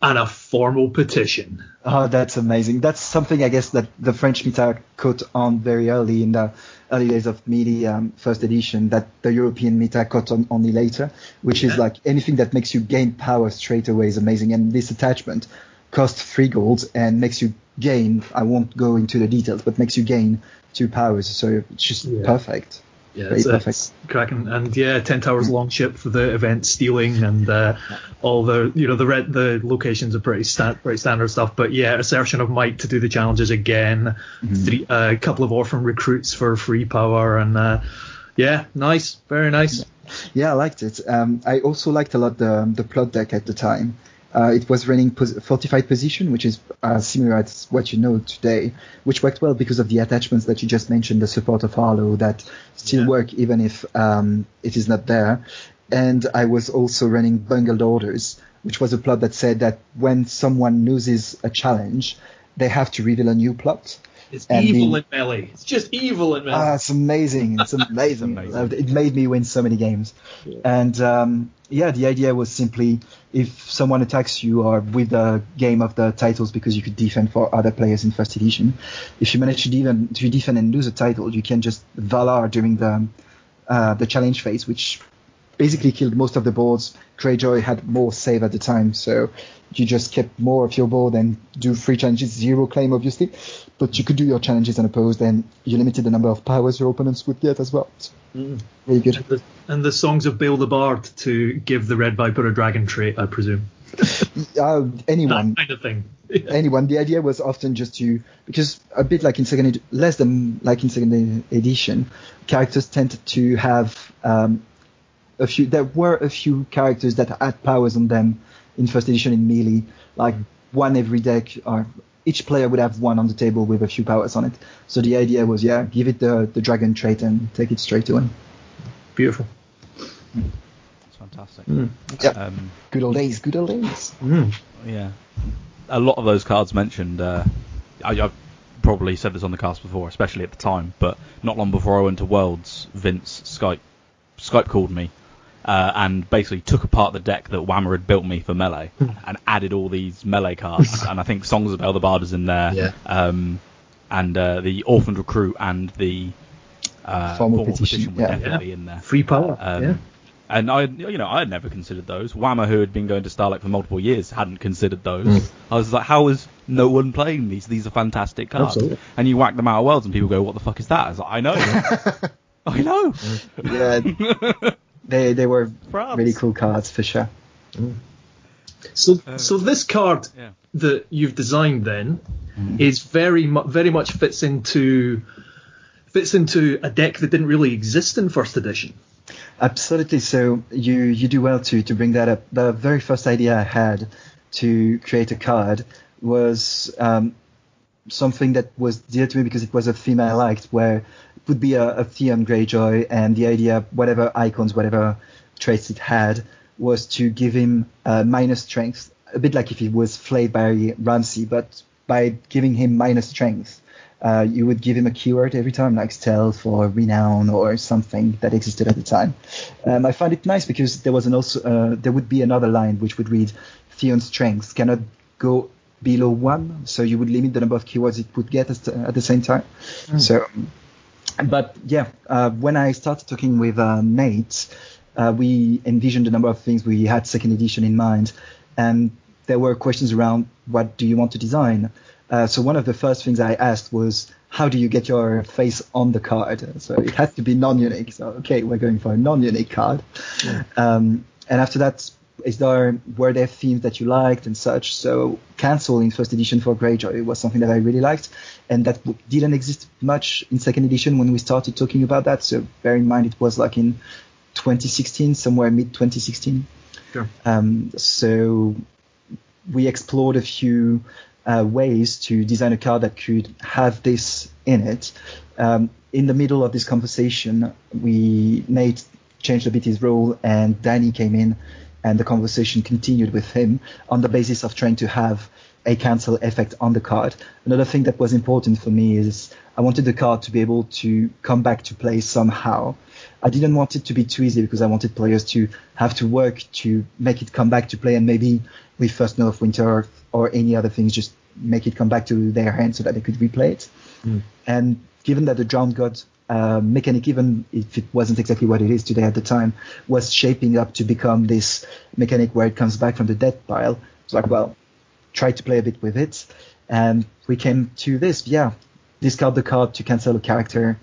and a formal petition. Oh, that's amazing. That's something I guess that the French meta caught on very early in the early days of Melee um, first edition that the European meta caught on only later, which yeah. is like anything that makes you gain power straight away is amazing. And this attachment costs three gold and makes you gain. I won't go into the details, but makes you gain two powers. So it's just Yeah. perfect. Yeah, it's, perfect. it's cracking, and yeah, ten towers long ship for the event stealing, and uh, all the you know the red the locations are pretty sta- pretty standard stuff. But yeah, assertion of might to do the challenges again, three uh, a couple of orphan recruits for free power, and uh, yeah, nice, very nice. Yeah, I liked it. Um, I also liked a lot the the plot deck at the time. Uh, it was running pos- fortified position, which is uh, similar to what you know today, which worked well because of the attachments that you just mentioned, the support of Harlaw that still Yeah. work even if um, it is not there. And I was also running bungled orders, which was a plot that said that when someone loses a challenge, they have to reveal a new plot. It's And evil the- in melee. It's just evil in melee. Ah, it's amazing. It's amazing. amazing. Uh, It made me win so many games. And um, yeah, the idea was simply if someone attacks you or with the game of the titles because you could defend for other players in first edition, if you manage to defend, to defend and lose a title, you can just Valar during the uh, the challenge phase, which basically killed most of the boards. Greyjoy had more save at the time, so you just kept more of your board and do free challenges, zero claim obviously, but you could do your challenges unopposed and you limited the number of powers your opponents would get as well. So, Really good. And the, and the songs of Bael the Bard to give the Red Viper a dragon trait, I presume. Uh, That anyone, kind of thing. anyone. The idea was often just to because a bit like in second, ed- less than like in second edition, characters tended to have um, a few. There were a few characters that had powers on them in first edition in melee, like one every deck, or each player would have one on the table with a few powers on it. So the idea was, yeah, give it the the dragon trait and take it straight to win. Beautiful. That's fantastic. Yeah. Um, Good old days, good old days. Mm. yeah, a lot of those cards mentioned. Uh, I, I've probably said this on the cast before, especially at the time, but not long before I went to Worlds, Vince Skype Skype called me uh, and basically took apart the deck that Whammer had built me for melee and added all these melee cards. and I think Songs of Eldebard is in there, Yeah. um, and uh, the Orphaned Recruit and the uh, Formal Petition, were yeah. definitely in there. Free power. Um, yeah. And I, you know, I had never considered those. Whammer, who had been going to Starlight for multiple years, hadn't considered those. I was like, how is no one playing these? These are fantastic cards. Absolutely. And you whack them out of worlds, and people go, "What the fuck is that?" I was like, I know, I know. Yeah, they they were Props. really cool cards for sure. Mm. So, uh, so this card Yeah. that you've designed then mm-hmm. is very mu- very much fits into fits into a deck that didn't really exist in first edition. Absolutely. So you you do well to to bring that up. The very first idea I had to create a card was um, something that was dear to me because it was a theme I liked, where it would be a, a Theon Greyjoy, and the idea, whatever icons, whatever traits it had, was to give him uh, minus strength, a bit like if he was flayed by Ramsay, but by giving him minus strength. Uh, you would give him a keyword every time, like stealth or renown or something that existed at the time. Um, I find it nice because there was an also uh, there would be another line which would read Theon's strength cannot go below one, so you would limit the number of keywords it would get at, at the same time. So, but yeah, uh, when I started talking with uh, Nate, uh, we envisioned a number of things. We had second edition in mind, and there were questions around what do you want to design. Uh, so one of the first things I asked was how do you get your face on the card? So it has to be non-unique. So okay, we're going for a non-unique card. Um, and after that, is there were there themes that you liked and such? So cancel in first edition for Greyjoy was something that I really liked, and that didn't exist much in second edition when we started talking about that. So bear in mind it was like in 2016, somewhere mid 2016. Sure. Um, so we explored a few uh, ways to design a card that could have this in it. Um, in the middle of this conversation, we Nate changed a bit his role, and Danny came in, and the conversation continued with him on the basis of trying to have a cancel effect on the card. Another thing that was important for me is I wanted the card to be able to come back to play somehow. I didn't want it to be too easy because I wanted players to have to work to make it come back to play and maybe with First Snow of Winter or, or any other things just make it come back to their hand so that they could replay it. Hmm. And given that the Drowned God uh, mechanic, even if it wasn't exactly what it is today at the time, was shaping up to become this mechanic where it comes back from the dead pile, it's like, well, tried to play a bit with it, and we came to this. Yeah, discard the card to cancel a character.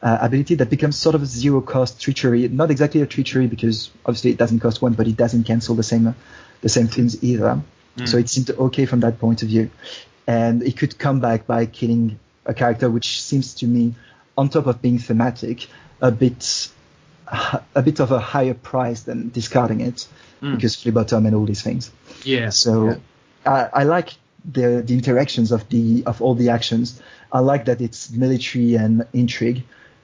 Uh, ability that becomes sort of a zero cost treachery. Not exactly a treachery because obviously it doesn't cost one, but it doesn't cancel the same the same things either. Mm. So it seemed okay from that point of view. And it could come back by killing a character, which seems to me, on top of being thematic, a bit a bit of a higher price than discarding it Mm. because flea bottom and all these things. Yeah. So Yeah. I, I like the the interactions of the of all the actions. I like that it's military and intrigue.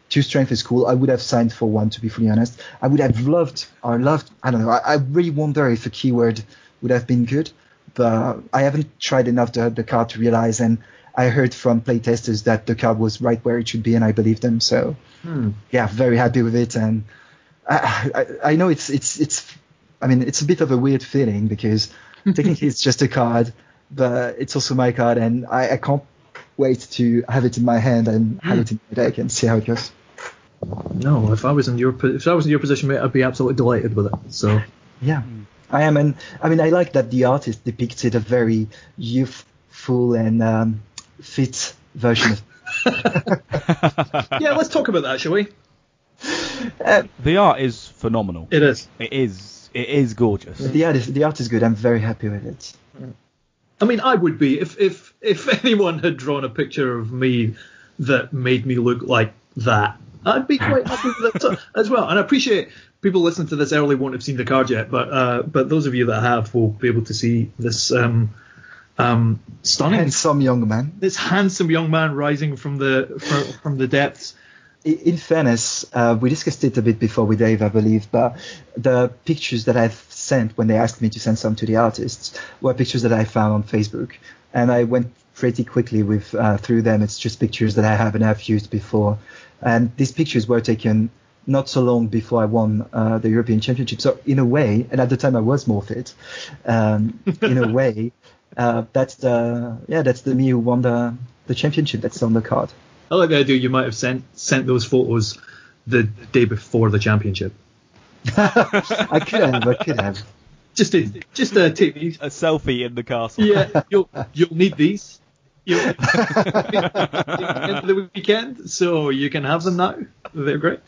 Two strength is cool. I would have signed for one to be fully honest. I would have loved or loved. I don't know. I, I really wonder if a keyword would have been good, but I haven't tried enough the the card to realize. And I heard from playtesters that the card was right where it should be, and I believe them. So Hmm. yeah, very happy with it. And I, I, I know it's it's it's. I mean, it's a bit of a weird feeling because technically it's just a card, but it's also my card, and I, I can't wait to have it in my hand and have it in my deck and see how it goes. No, if I was in your if I was in your position, mate, I'd be absolutely delighted with it. So Yeah, I am, and I mean, I like that the artist depicted a very youthful and um, fit version of. yeah, let's talk about that, shall we? Uh, the art is phenomenal. It is. It is. It is gorgeous. the art is the art is good. I'm very happy with it. I mean, I would be if if if anyone had drawn a picture of me that made me look like that. I'd be quite happy with it as well. And I appreciate people listening to this early won't have seen the card yet, but uh, but those of you that have will be able to see this um, um, stunning, Handsome young man. this handsome young man rising from the from, from the depths. In fairness, uh, we discussed it a bit before with Dave, I believe, but the pictures that I've sent when they asked me to send some to the artists were pictures that I found on Facebook, and I went pretty quickly with uh, through them. It's just pictures that I have and have used before, and these pictures were taken not so long before I won uh, the European Championship. So in a way, and at the time I was more fit, um, in a way, uh, that's the yeah that's the me who won the the championship. That's on the card. I like the idea you might have sent sent those photos the day before the championship. I could have, I could have. Just to just to take these. A selfie in the castle. Yeah, you'll you'll need these. You'll need at the weekend, so you can have them now. They're great.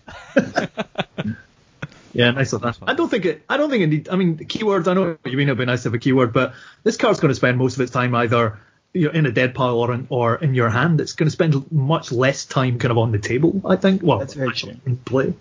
Yeah, nice of that. I don't think it. I don't think it need. I mean, keywords. I know what you mean. It'd be nice to have a keyword, but this card's going to spend most of its time either you know, in a dead pile or in, or in your hand. It's going to spend much less time kind of on the table. I think. Well, That's very actually in play.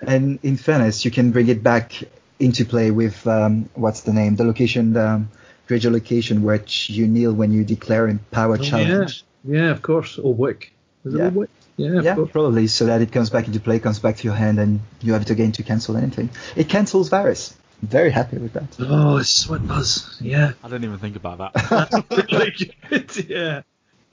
And in fairness, you can bring it back into play with um, what's the name? The location, the um, gradual location, which you kneel when you declare in power challenge. Yeah, yeah, of course. Old Wyk. Is it Yeah. Old Wyk? Yeah, Yeah, probably so that it comes back into play, comes back to your hand, and you have it again to cancel anything. It cancels Varys. I'm very happy with that. Oh, it's what it does. Yeah. I didn't even think about that. Really good, yeah.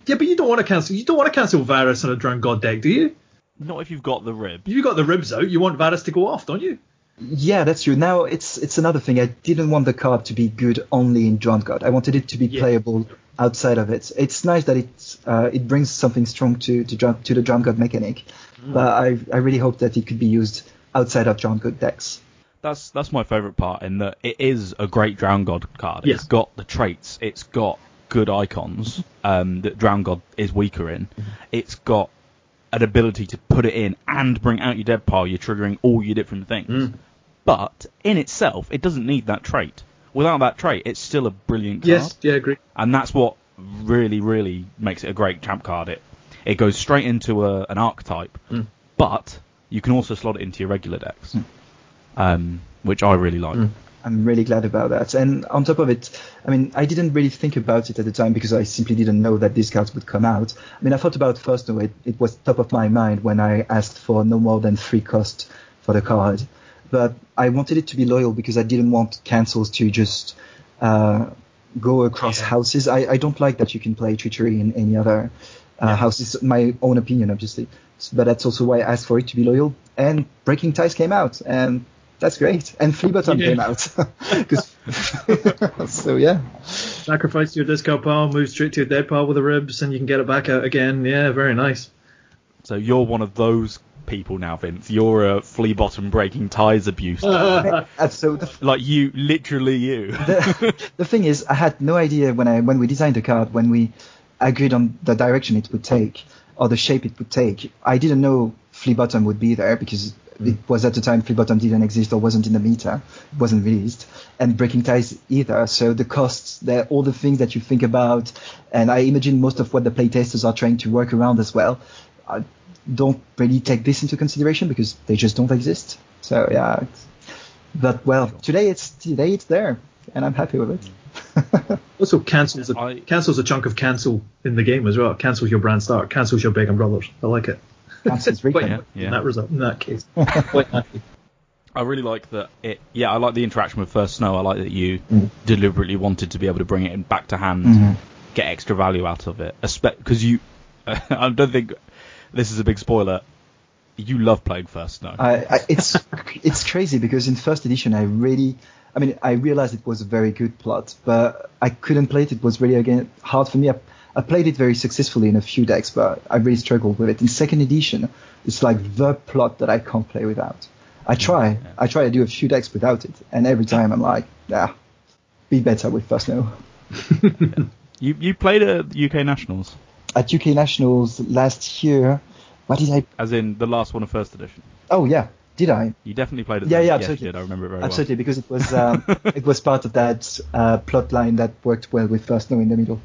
Yeah, but you don't want to cancel. You don't want to cancel Varys on a Drowned God deck, do you? Not if you've got the rib. You've got the ribs out. You want Varys to go off, don't you? Yeah, that's true. Now it's it's another thing. I didn't want the card to be good only in Drowned God. I wanted it to be Yeah. playable outside of it. It's nice that it uh, it brings something strong to to, Drown- to the Drowned God mechanic, but I I really hope that it could be used outside of Drowned God decks. That's that's my favourite part in that it is a great Drown God card. Yeah. It's got the traits. It's got good icons um, that Drown God is weaker in. It's got an ability to put it in and bring out your dead pile. You're triggering all your different things. But in itself, it doesn't need that trait. Without that trait, it's still a brilliant card. Yes. Yeah, I agree. and that's what really, really makes it a great champ card. It it goes straight into a, an archetype, Mm. but you can also slot it into your regular decks, um, which I really like. Mm. I'm really glad about that. And on top of it, I mean, I didn't really think about it at the time because I simply didn't know that these cards would come out. I mean, I thought about first, no, it, it was top of my mind when I asked for no more than three cost for the card. But I wanted it to be loyal because I didn't want cancels to just uh, go across Yeah. houses. I, I don't like that you can play treachery in any other uh, Yeah. houses. My own opinion, obviously. But that's also why I asked for it to be loyal. And Breaking Ties came out, and that's great. And Flea Bottom Yeah. came out. 'Cause- so yeah, Sacrifice your discard pile, move straight to your dead pile with the ribs, and you can get it back out again. Yeah, very nice. So you're one of those people now, Vince. You're a flea bottom breaking ties abuse. Uh, uh, so the, like you, literally you. the, the thing is, I had no idea when I when we designed the card, when we agreed on the direction it would take or the shape it would take. I didn't know flea bottom would be there because hmm. it was at the time flea bottom didn't exist or wasn't in the meta, wasn't released, and breaking ties either. So the costs, there, all the things that you think about, and I imagine most of what the playtesters are trying to work around as well, I don't really take this into consideration because they just don't exist. So yeah, but well, today it's today it's there, and I'm happy with it. Also cancels a, I- cancels a chunk of cancel in the game as well. Cancels your Bran Stark. Cancels your Begging Brothers. I like it. Cancels Quite. Yeah, yeah. In that result, in that case, quite happy. I really like that. It. Yeah, I like the interaction with First Snow. I like that you Mm. deliberately wanted to be able to bring it in back to hand, Mhm. get extra value out of it. Because you, I don't think this is a big spoiler. You love playing First Snow. I, I, it's it's crazy because in first edition I really I mean I realized it was a very good plot but I couldn't play it. It was really again hard for me. I, I played it very successfully in a few decks but I really struggled with it. In second edition it's like the plot that I can't play without. I try. I try to do a few decks without it and every time I'm like yeah be better with First Snow. You you played uh, at UK Nationals, at UK Nationals last year what did I as in the last one of First Edition. oh yeah did I You definitely played it. Yeah, then. yeah, Yes, absolutely. you did. I remember it very Absolutely, because it was um, it was part of that uh, plot line that worked well with First Snow in the middle.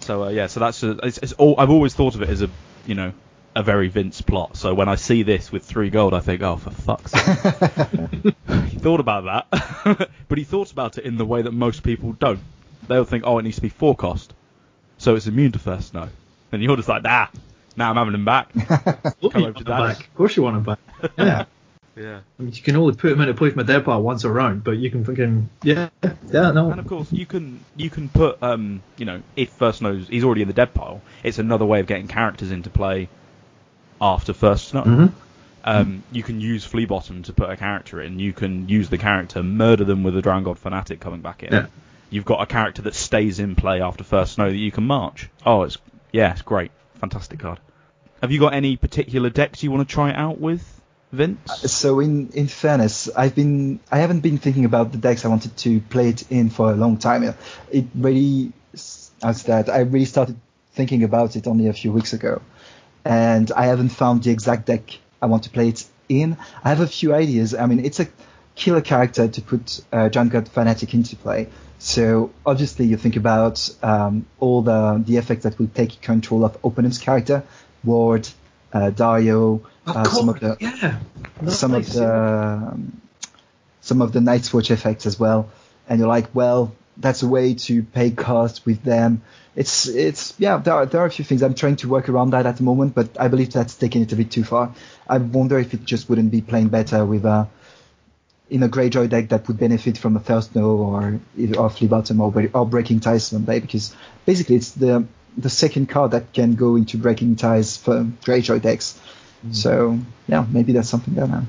So uh, yeah, so that's a, it's, it's all, I've always thought of it as a you know a very Vince plot. So when I see this with three gold, I think, oh for fuck's sake. he thought about that, but he thought about it in the way that most people don't. They'll think, oh, it needs to be four cost, so it's immune to first snow. And you're just like, nah, now I'm having him back. Come over to back. Of course you want him back. Yeah. Yeah. I mean, you can only put him into play from a dead pile once a round, but you can fucking yeah, yeah, no. And of course, you can you can put um you know if first snows he's already in the dead pile, it's another way of getting characters into play after first snow. Mhm. Um, you can use Flea Bottom to put a character in. You can use the character, murder them with a Drown God fanatic coming back in. Yeah. You've got a character that stays in play after first snow that you can march. Oh, it's yeah, it's great, fantastic card. Have you got any particular decks you want to try it out with, Vince? So in in fairness, I've been I haven't been thinking about the decks I wanted to play it in for a long time. It really as that I really started thinking about it only a few weeks ago, and I haven't found the exact deck I want to play it in. I have a few ideas. I mean, it's a killer character to put uh, John Fanatic into play. So obviously you think about um, all the the effects that will take control of opponent's character, Ward, uh, Daario, uh, some of the yeah. some of the um, some of the Night's Watch effects as well, and you're like, well, that's a way to pay cost with them. It's it's yeah, there are, there are a few things I'm trying to work around that at the moment, but I believe that's taking it a bit too far. I wonder if it just wouldn't be playing better with a in a Greyjoy deck that would benefit from a First Snow or or Flea Bottom or, or Breaking Ties someday, because basically it's the the second card that can go into Breaking Ties for Greyjoy decks. So yeah, maybe that's something there now.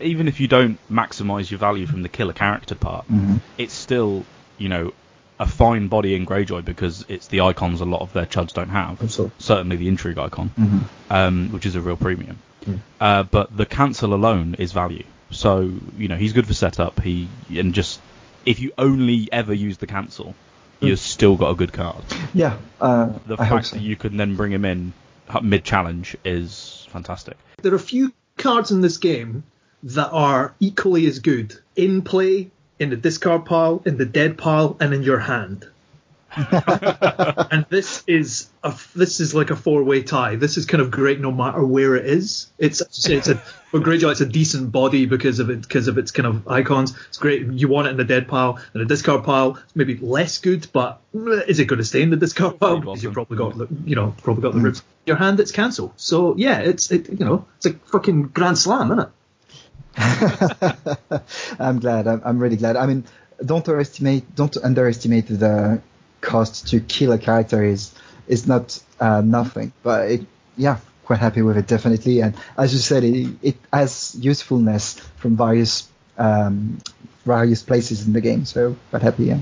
Even if you don't maximize your value from the killer character part, Mhm. it's still you know a fine body in Greyjoy because it's the icons a lot of their chuds don't have. Absolutely. Certainly the intrigue icon, Mhm. um, which is a real premium. Mm. Uh, but the cancel alone is value. So you know he's good for setup. He and just if you only ever use the cancel, you've still got a good card. Yeah, uh, The I hope fact so. that you can then bring him in mid challenge is fantastic. There are a few cards in this game that are equally as good in play, in the discard pile, in the dead pile, and in your hand. and this is a this is like a four way tie. This is kind of great no matter where it is. It's you it's a for Greyjoy it's a decent body because of it because of its kind of icons. It's great. You want it in the dead pile and the discard pile. It's maybe less good, but is it going to stay in the discard pile? Because you've probably got the- you know probably got the mm. ribs. Your hand it's cancel. So yeah, it's it you know it's a fucking grand slam, isn't it? I'm glad. I'm, I'm really glad. I mean, don't underestimate don't underestimate the cost to kill a character is is not uh, nothing. But it, yeah, quite happy with it definitely. And as you said, it, it has usefulness from various um, various places in the game. So quite happy. Yeah.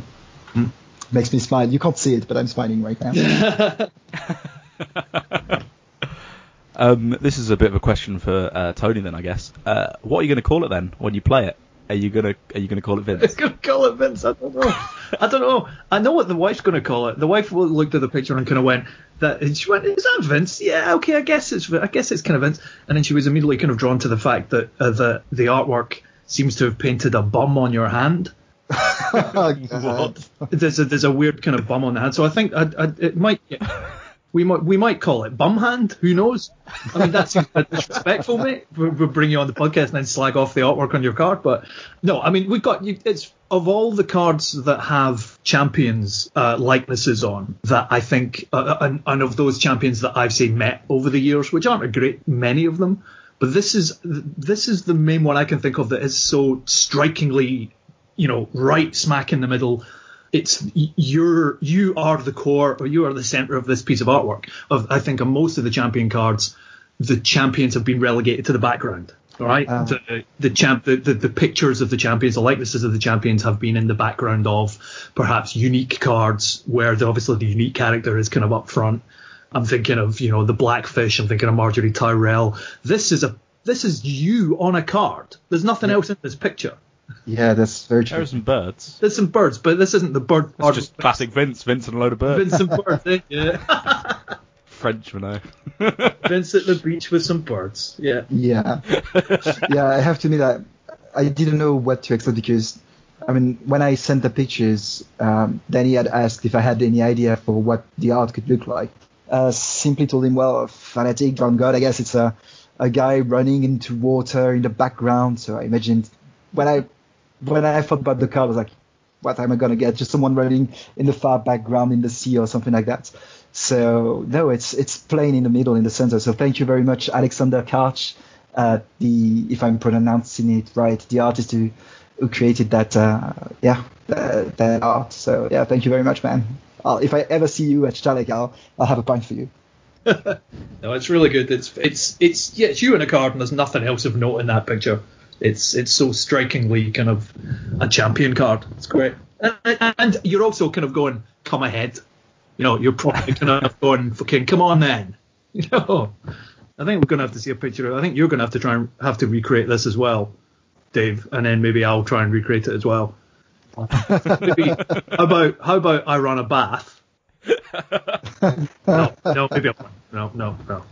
Makes me smile. You can't see it, but I'm smiling right now. Um, this is a bit of a question for uh, Tony then, I guess. Uh, what are you going to call it then when you play it? Are you gonna Are you gonna call it Vince? It's gonna call it Vince. I don't know. I don't know. I know what the wife's gonna call it. The wife looked at the picture and kind of went that. And she went, "Is that Vince? Yeah, okay. I guess it's. I guess it's kind of Vince." And then she was immediately kind of drawn to the fact that uh, the the artwork seems to have painted a bum on your hand. Oh, There's a there's a weird kind of bum on the hand. So I think I, I, it might. We might we might call it bum hand. Who knows? I mean that's disrespectful, mate. We we'll bring you on the podcast and then slag off the artwork on your card. But no, I mean we've got. It's of all the cards that have champions uh, likenesses on that I think, uh, and, and of those champions that I've seen met over the years, which aren't a great many of them, but this is this is the main one I can think of that is so strikingly, you know, right smack in the middle it's you're you are the core or you are the center of this piece of artwork. Of I think on most of the champion cards, the champions have been relegated to the background. All right, Uh. the the champ the, the, the pictures of the champions, the likenesses of the champions have been in the background of perhaps unique cards where the, obviously the unique character is kind of up front. I'm thinking of you know the Blackfish. I'm thinking of Margaery Tyrell. This is a this is you on a card. There's nothing else in this picture. Yeah, that's very There true. are some birds. There's some birds, but this isn't the bird It's part. just classic Vince. Vince and a load of birds. Vincent birds, eh? yeah. Frenchman, eh? Vince at the beach with some birds. Yeah. Yeah, yeah. I have to admit that I didn't know what to expect because, I mean, when I sent the pictures, um, Danny had asked if I had any idea for what the art could look like. Uh, simply told him, well, fanatic, John God. I guess it's a a guy running into water in the background. So I imagined when I when I thought about the card, I was like, what am I gonna get? Just someone running in the far background in the sea or something like that. So no, it's it's plain in the middle in the center. So thank you very much, Alexander Karch, uh, the if I'm pronouncing it right, the artist who who created that uh, yeah that, that art. So yeah, thank you very much, man. I'll, if I ever see you at Stahleck, I'll I'll have a pint for you. No, it's really good. It's it's it's yeah, it's you in a card, and there's nothing else of note in that picture. It's it's so strikingly kind of a champion card. It's great, and, and you're also kind of going come ahead. You know, you're probably kind of going fucking come on then. You know, I think we're gonna have to see a picture. I think you're gonna have to try and have to recreate this as well, Dave, and then maybe I'll try and recreate it as well. maybe how about how about I run a bath? No, no, maybe I won't. No, no, no.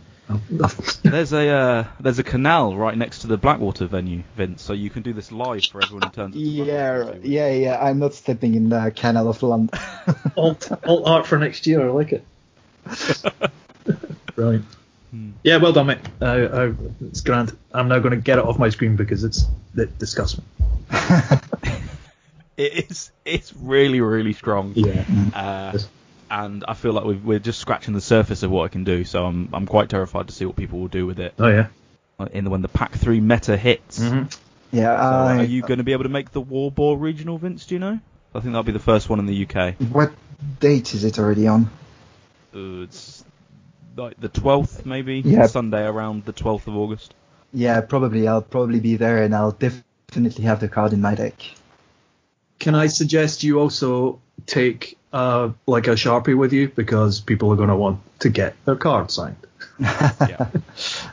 No. There's a uh, there's a canal right next to the Blackwater venue, Vince. So you can do this live for everyone who turns. up Yeah, yeah, yeah. I'm not stepping in the canal of London. alt, alt art for next year. I like it. Brilliant. Yeah, well done, mate. Uh, uh, it's grand. I'm now going to get it off my screen because it's it disgusts me. It is. It's really really strong. Yeah. And I feel like we've, we're just scratching the surface of what it can do. So I'm I'm quite terrified to see what people will do with it Oh yeah. uh, in the, when the pack three meta hits. Mm-hmm. yeah, So I, are you going to be able to make the War Boar regional, Vince? Do you know? I think that'll be the first one in the UK. what date is it already on? Uh, it's like the 12th, maybe Yeah. Sunday around the 12th of August. Yeah, probably. I'll probably be there, and I'll definitely have the card in my deck. Can I suggest you also take uh, like a sharpie with you because people are going to want to get their card signed. Yeah.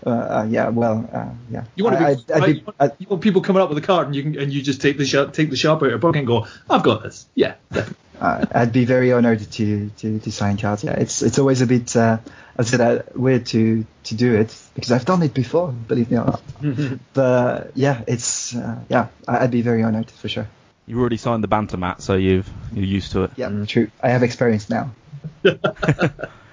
Uh, uh, yeah, well, uh, yeah. You want to I, be, I, I'd right, you, want, you want people coming up with a card and you can and you just take the sharp take the sharp out of your pocket and go, I've got this. Yeah. uh, I'd be very honored to, to, to sign cards. Yeah, it's it's always a bit, uh, I said uh, weird to to do it because I've done it before, believe me or not. but yeah, it's uh, yeah, I'd be very honored for sure. You've already signed the banter mat, so you've you're used to it. Yeah, true. I have experience now.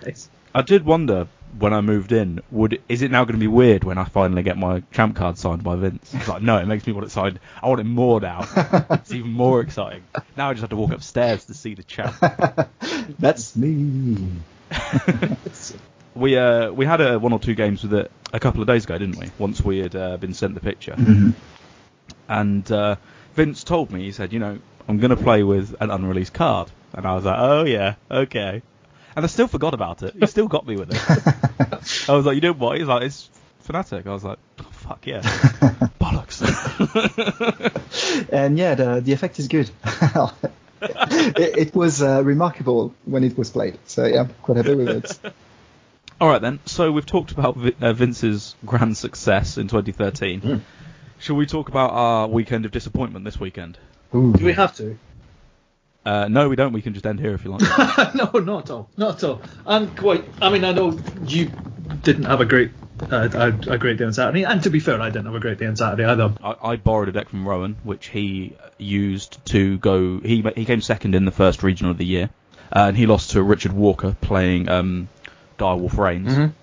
Nice. I did wonder when I moved in, would is it now going to be weird when I finally get my champ card signed by Vince? It's like, no, it makes me want it signed. I want it more now. it's even more exciting. Now I just have to walk upstairs to see the champ. That's me. We uh we had a one or two games with it a couple of days ago, didn't we? Once we had uh, been sent the picture, Mhm. and uh, Vince told me he said, you know, I'm going to play with an unreleased card, and I was like, oh yeah, okay. And I still forgot about it. He still got me with it. I was like, you know what? He's like, it's Fanatic. I was like, oh, fuck yeah, bollocks. and yeah, the the effect is good. it, it was uh, remarkable when it was played. So yeah, quite happy with it. All right then. So we've talked about uh, Vince's grand success in 2013. Mm. Shall we talk about our weekend of disappointment this weekend? Ooh. Do we have to? Uh, no, we don't. We can just end here if you like. no, not at all. Not at all. I'm quite. I mean, I know you didn't have a great uh, a, a great day on Saturday, and to be fair, I didn't have a great day on Saturday either. I, I borrowed a deck from Rowan, which he used to go. He he came second in the first regional of the year, uh, and he lost to Richard Walker playing um, Direwolf Reigns. Mhm.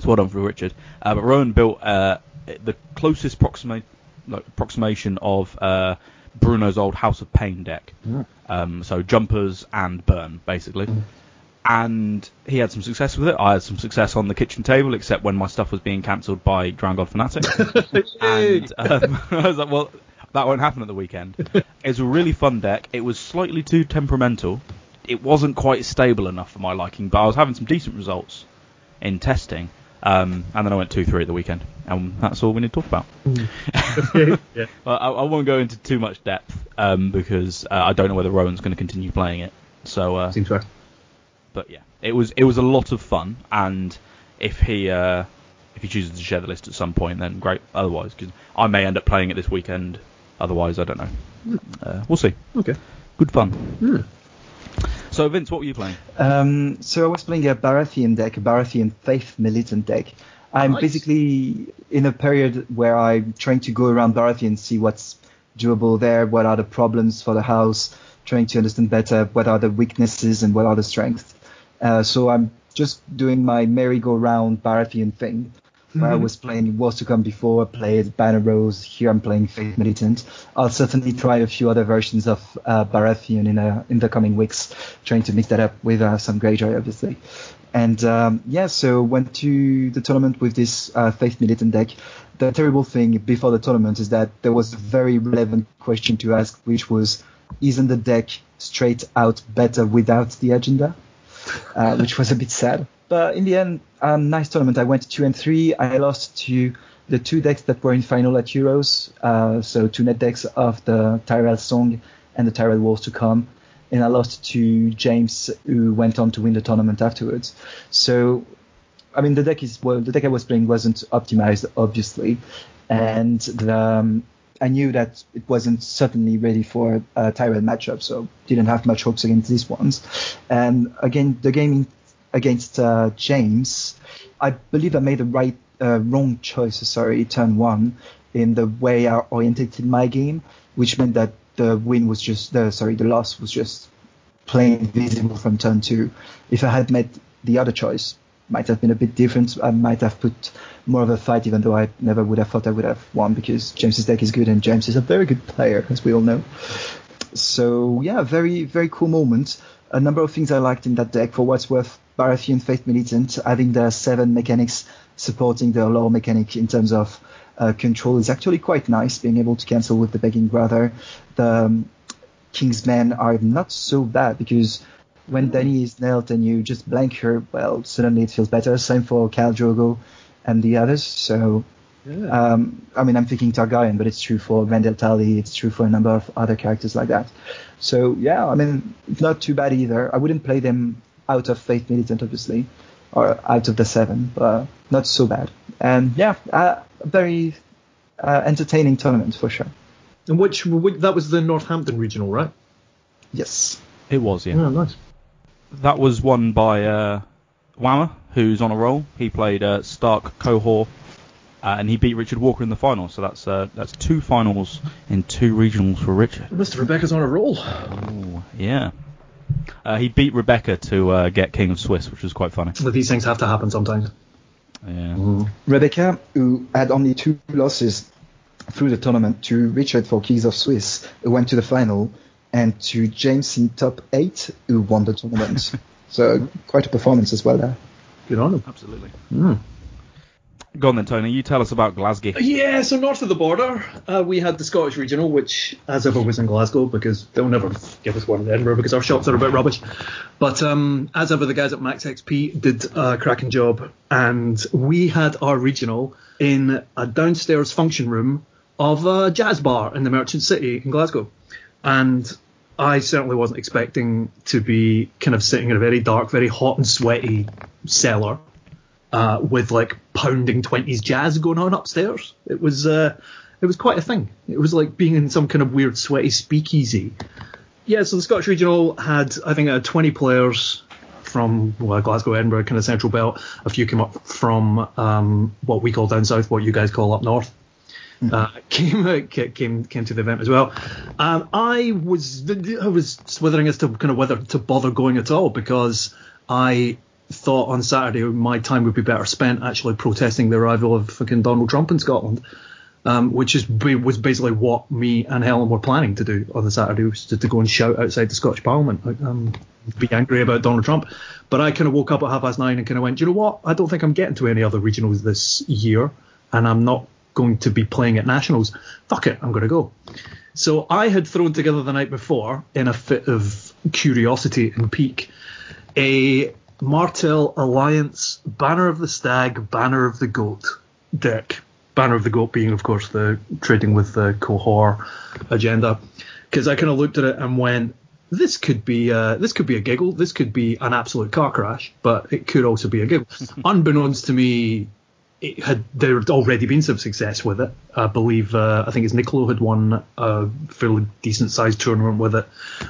So well done for Richard. Uh, but Rowan built uh, the closest proxima- like, approximation of uh, Bruno's old House of Pain deck. Um, so jumpers and burn, basically. And he had some success with it. I had some success on the kitchen table, except when my stuff was being cancelled by Drown God Fanatic. and um, I was like, well, that won't happen at the weekend. it's a really fun deck. It was slightly too temperamental. It wasn't quite stable enough for my liking, but I was having some decent results in testing. Um, and then I went 2 3 at the weekend. And that's all we need to talk about. yeah. Well, I, I won't go into too much depth um, because uh, I don't know whether Rowan's going to continue playing it. So, uh, Seems fair. but yeah, it was it was a lot of fun. And if he uh, if he chooses to share the list at some point, then great. Otherwise, because I may end up playing it this weekend. Otherwise, I don't know. Uh, we'll see. Okay. Good fun. Hmm. So, Vince, what were you playing? Um, so I was playing a Baratheon deck, a Baratheon Faith Militant deck. I'm Nice. basically in a period where I'm trying to go around Baratheon, see what's doable there, what are the problems for the house, trying to understand better what are the weaknesses and what are the strengths. Uh, so I'm just doing my merry-go-round Baratheon thing, where I Mhm. was playing Wars to Come before, I played Banner Rose, here I'm playing Faith Militant. I'll certainly try a few other versions of uh, Baratheon in, uh, in the coming weeks, trying to mix that up with uh, some Greyjoy, obviously. And um, yeah, so went to the tournament with this uh, Faith Militant deck. The terrible thing before the tournament is that there was a very relevant question to ask, which was, isn't the deck straight out better without the agenda? uh, which was a bit sad. But in the end, um, nice tournament. I went two and three. I lost to the two decks that were in final at Euros. Uh, so two net decks of the Tyrell Song and the Tyrell Wars to come. And I lost to James, who went on to win the tournament afterwards. So, I mean, the deck is well, the deck I was playing wasn't optimized, obviously, and the, um, I knew that it wasn't certainly ready for a Tyrell matchup, so didn't have much hopes against these ones. And again, the game against uh, James, I believe I made the right, uh, wrong choice. Sorry, turn one in the way I orientated my game, which meant that the win was just the sorry, the loss was just plain visible from turn two. If I had made the other choice, might have been a bit different. I might have put more of a fight, even though I never would have thought I would have won because James's deck is good and James is a very good player, as we all know. So yeah, very very cool moment. A number of things I liked in that deck. For what's worth, Baratheon Faith Militant having the seven mechanics supporting the lore mechanic in terms of uh, control is actually quite nice. Being able to cancel with the Begging Brother, the um, King's Men are not so bad because when Dany is nailed and you just blank her, well, suddenly it feels better. Same for Khal Drogo and the others. So Yeah. um, I mean, I'm thinking Targaryen, but it's true for Randyll Tarly. It's true for a number of other characters like that. So yeah, I mean, not too bad either. I wouldn't play them out of Faith Militant, obviously, or out of the seven, but not so bad. And yeah, uh, very uh, entertaining tournament for sure. and which, which that was the Northampton regional, right? Yes. It was, yeah. Yeah, nice. That was won by uh, Whammer, who's on a roll. He played uh, Stark Cohor, uh, and he beat Richard Walker in the final. So that's uh, that's two finals in two regionals for Richard. Mr. Rebecca's on a roll. Ooh, yeah. Uh, he beat Rebecca to uh, get King of Swiss, which was quite funny. But these things have to happen sometimes. Yeah. Rebecca, who had only two losses through the tournament to Richard for Kings of Swiss, who went to the final, and to James in top eight, who won the tournament. so quite a performance as well there. Good on him. Absolutely. Mm. Go on then, Tony. You tell us about Glasgow. Yeah, so north of the border, uh, we had the Scottish Regional, which, as ever, was in Glasgow because they'll never give us one in Edinburgh because our shops are a bit rubbish. But um, as ever, the guys at Max XP did a cracking job, and we had our regional in a downstairs function room of a jazz bar in the Merchant City in Glasgow. And I certainly wasn't expecting to be kind of sitting in a very dark, very hot and sweaty cellar uh, with like pounding twenties jazz going on upstairs. It was uh, it was quite a thing. It was like being in some kind of weird sweaty speakeasy. Yeah, so the Scottish Regional had I think had 20 players from well, Glasgow, Edinburgh, kind of central belt. A few came up from um, what we call down south, what you guys call up north. Uh, came came came to the event as well. Um, I was I was swithering as to kind of whether to bother going at all because I thought on Saturday my time would be better spent actually protesting the arrival of fucking Donald Trump in Scotland. Um, which is was basically what me and Helen were planning to do on the Saturday, was to, to go and shout outside the Scottish Parliament, um, be angry about Donald Trump. But I kind of woke up at half past nine and kind of went, you know what? I don't think I'm getting to any other regionals this year, and I'm not going to be playing at nationals. Fuck it, I'm going to go. So I had thrown together the night before, in a fit of curiosity and pique, a Martell Alliance Banner of the Stag, Banner of the Goat deck. Banner of the Goat being, of course, the trading with the Qohor agenda. Because I kind of looked at it and went, this could be uh, this could be a giggle. This could be an absolute car crash, but it could also be a giggle. Unbeknownst to me, it had there had already been some success with it. I believe uh, I think it's Niccolo had won a fairly decent sized tournament with it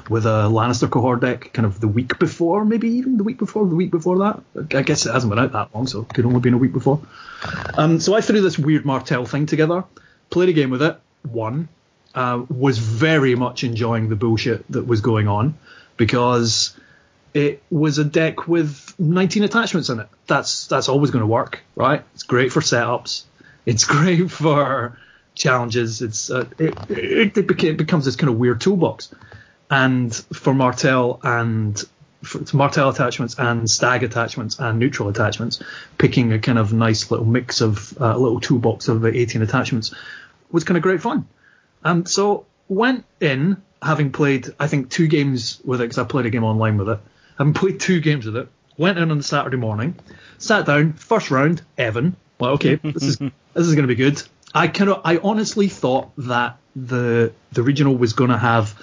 with a Lannister Qohor deck kind of the week before, maybe even the week before, the week before that. I guess it hasn't been out that long, so it could only been a week before. Um, so I threw this weird Martell thing together, played a game with it, won, uh, was very much enjoying the bullshit that was going on because it was a deck with 19 attachments in it. That's that's always going to work, right? It's great for setups. It's great for challenges. It's uh, it, it, it, beca- it becomes this kind of weird toolbox. And for Martell and for Martell attachments and stag attachments and neutral attachments, picking a kind of nice little mix of uh, a little toolbox of 18 attachments was kind of great fun. Um, so went in having played I think two games with it because I played a game online with it having played two games with it, went in on the Saturday morning, sat down, first round, Evan. Well, okay, this is this is going to be good. I kind of, I honestly thought that the the regional was going to have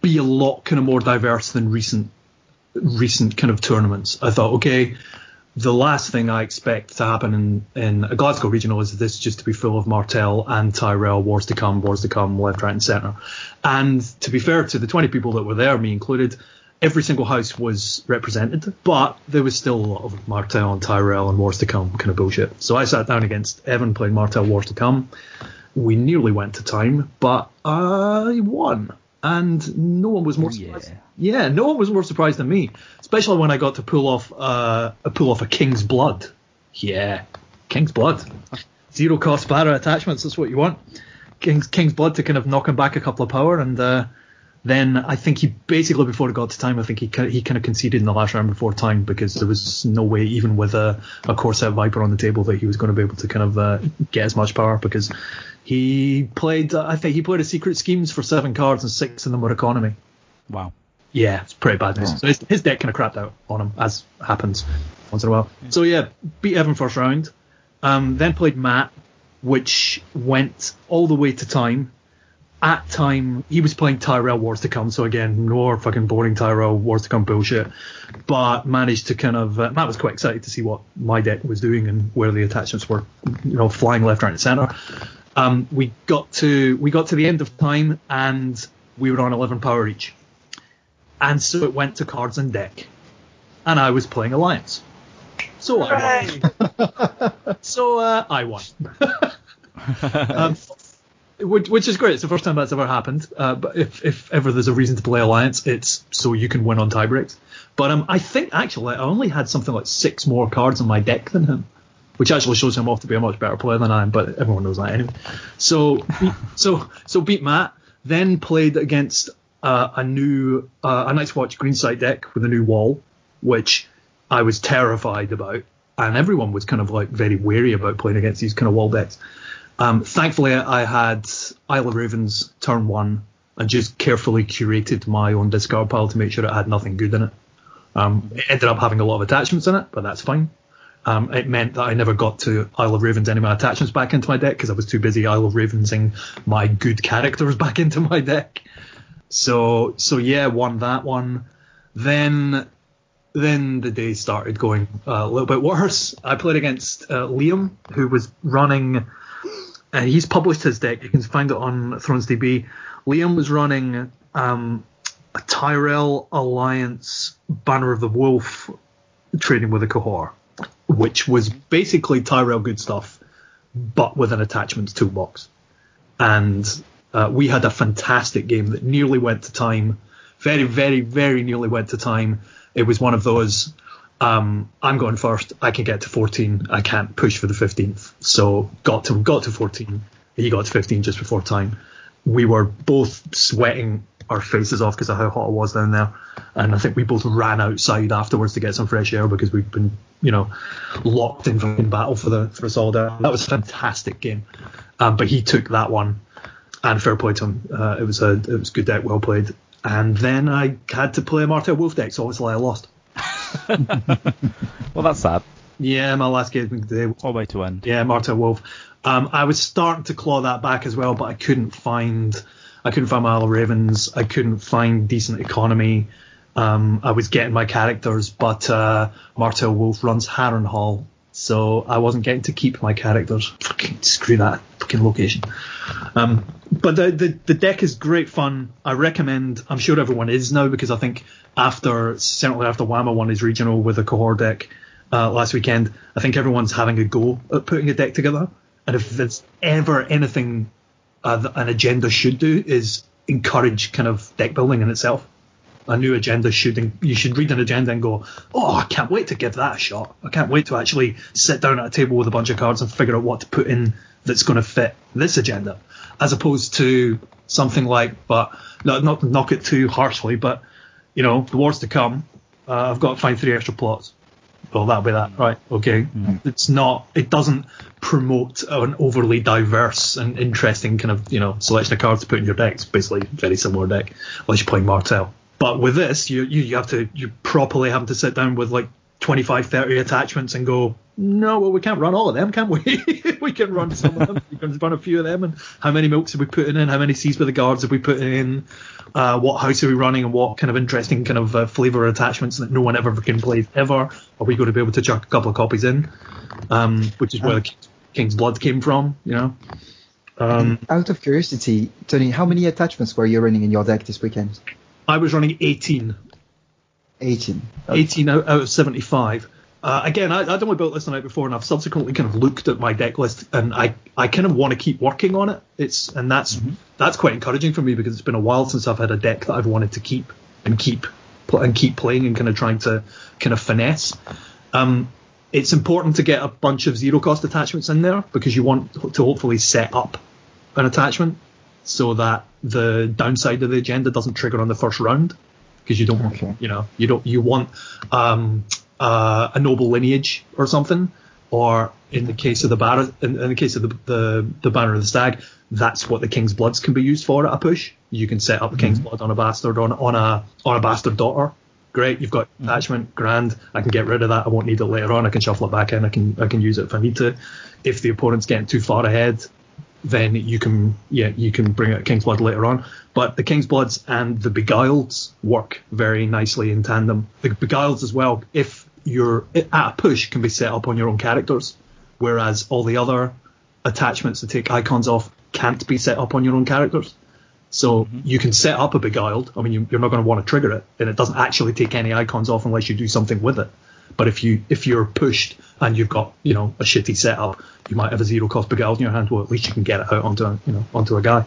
be a lot kind of more diverse than recent recent kind of tournaments. I thought, okay, the last thing I expect to happen in, in a Glasgow regional is this just to be full of Martell and Tyrell, wars to come, wars to come, left, right, and centre. And to be fair to the 20 people that were there, me included, every single house was represented, but there was still a lot of Martell and Tyrell and Wars to Come kind of bullshit. So I sat down against Evan playing Martell Wars to Come. We nearly went to time, but I won. And no one was more Oh, yeah. surprised. Yeah, no one was more surprised than me, especially when I got to pull off uh, a pull off a King's Blood. Yeah, King's Blood. Zero cost para attachments. That's what you want. King's King's Blood to kind of knock him back a couple of power, and uh, then I think he basically before it got to time, I think he he kind of conceded in the last round before time because there was no way, even with a, a Corset Viper on the table, that he was going to be able to kind of uh, get as much power because he played. Uh, I think he played a Secret Schemes for seven cards and six of them were economy. Wow. Yeah, it's pretty bad news. So his, his deck kind of crapped out on him, as happens once in a while. So yeah, beat Evan first round. Um, then played Matt, which went all the way to time. At time, he was playing Tyrell Wars to Come, so again, more fucking boring Tyrell Wars to Come bullshit. But managed to kind of, uh, Matt was quite excited to see what my deck was doing and where the attachments were, you know, flying left, right, and centre. Um, we got to we got to the end of time and we were on 11 power each and so it went to cards and deck, and I was playing Alliance. So I won. so uh, I won. um, which, which is great. It's the first time that's ever happened. Uh, but if, if ever there's a reason to play Alliance, it's so you can win on tiebreaks. But um, I think actually I only had something like six more cards on my deck than him, which actually shows him off to be a much better player than I am. But everyone knows that anyway. So so so beat Matt, then played against uh, a new uh, a Night's Watch Greenside deck with a new wall, which I was terrified about, and everyone was kind of like very wary about playing against these kind of wall decks. Um, thankfully, I had Isle of Ravens turn one and just carefully curated my own discard pile to make sure it had nothing good in it. Um, it ended up having a lot of attachments in it, but that's fine. Um, it meant that I never got to Isle of Ravens any of my attachments back into my deck because I was too busy Isle of Ravensing my good characters back into my deck. So so yeah, won that one. Then then the day started going uh, a little bit worse. I played against uh, Liam, who was running, and he's published his deck. You can find it on ThronesDB. Liam was running um, a Tyrell Alliance Banner of the Wolf trading with a Qohor, which was basically Tyrell good stuff, but with an attachments toolbox. And uh, we had a fantastic game that nearly went to time. Very, very, very nearly went to time. It was one of those. Um, I'm going first. I can get to 14. I can't push for the 15th. So got to got to 14. He got to 15 just before time. We were both sweating our faces off because of how hot it was down there, and I think we both ran outside afterwards to get some fresh air because we've been, you know, locked in fucking battle for the for a solid hour. That was a fantastic game, um, but he took that one, and fair play to him. Uh, it was a it was good deck, well played. And then I had to play a Martell Wolf deck, so obviously I lost. Well, that's sad. Yeah, my last game of the day. What a way to end. Yeah, Martell Wolf. Um, I was starting to claw that back as well, but I couldn't find I couldn't find my Isle of Ravens. I couldn't find decent economy. Um, I was getting my characters, but uh, Martell Wolf runs Harrenhal, so I wasn't getting to keep my characters. Fucking screw that fucking location. Um, but the, the the deck is great fun. I recommend. I'm sure everyone is now because I think after certainly after Whammer won his regional with a Qohor deck uh, last weekend, I think everyone's having a go at putting a deck together. And if there's ever anything uh, an agenda should do is encourage kind of deck building in itself. A new agenda should you should read an agenda and go, oh, I can't wait to give that a shot. I can't wait to actually sit down at a table with a bunch of cards and figure out what to put in that's going to fit this agenda, as opposed to something like, but not not knock it too harshly, but you know, the wars to come. Uh, I've got to find three extra plots. Well, that'll be that, right? Okay. It's not. It doesn't promote an overly diverse and interesting kind of you know selection of cards to put in your deck. It's basically very similar deck, unless you're playing Martell. But with this, you you, you have to you properly having to sit down with like 25, 30 attachments and go, no, well we can't run all of them, can we? we can run some of them. We can run a few of them. And how many milks are we putting in? How many seas with the guards are we putting in? Uh, what house are we running? And what kind of interesting kind of uh, flavor attachments that no one ever can play ever? Are we going to be able to chuck a couple of copies in? Um, which is where King's, King's Blood came from, you know. Um, Out of curiosity, Tony, how many attachments were you running in your deck this weekend? I was running 18 18. 18 out, out of 75. Uh, again, I, I'd only built this the night before, and I've subsequently kind of looked at my deck list, and I, I kind of want to keep working on it. It's and that's that's quite encouraging for me because it's been a while since I've had a deck that I've wanted to keep and keep and keep playing and kind of trying to kind of finesse. Um, it's important to get a bunch of zero cost attachments in there because you want to hopefully set up an attachment so that the downside of the agenda doesn't trigger on the first round because you don't want Okay. you know you don't you want um, uh, a noble lineage or something. Or in the case of the banner in, in the case of the, the the banner of the stag that's what the king's bloods can be used for at a push. You can set up a king's blood on a bastard on on a on a bastard daughter. Great you've got attachment grand i can get rid of that i won't need it later on i can shuffle it back in i can i can use it if i need to. If the opponent's getting too far ahead then you can yeah you can bring out King's Blood later on. But the King's Bloods and the Beguileds work very nicely in tandem. The Beguileds as well, if you're at a push, can be set up on your own characters, whereas all the other attachments to take icons off can't be set up on your own characters. So mm-hmm. you can set up a Beguiled. I mean, you, you're not going to want to trigger it, and it doesn't actually take any icons off unless you do something with it. But if you if you're pushed and you've got you know a shitty setup, you might have a zero cost Beguiled in your hand. Well, at least you can get it out onto a, you know onto a guy.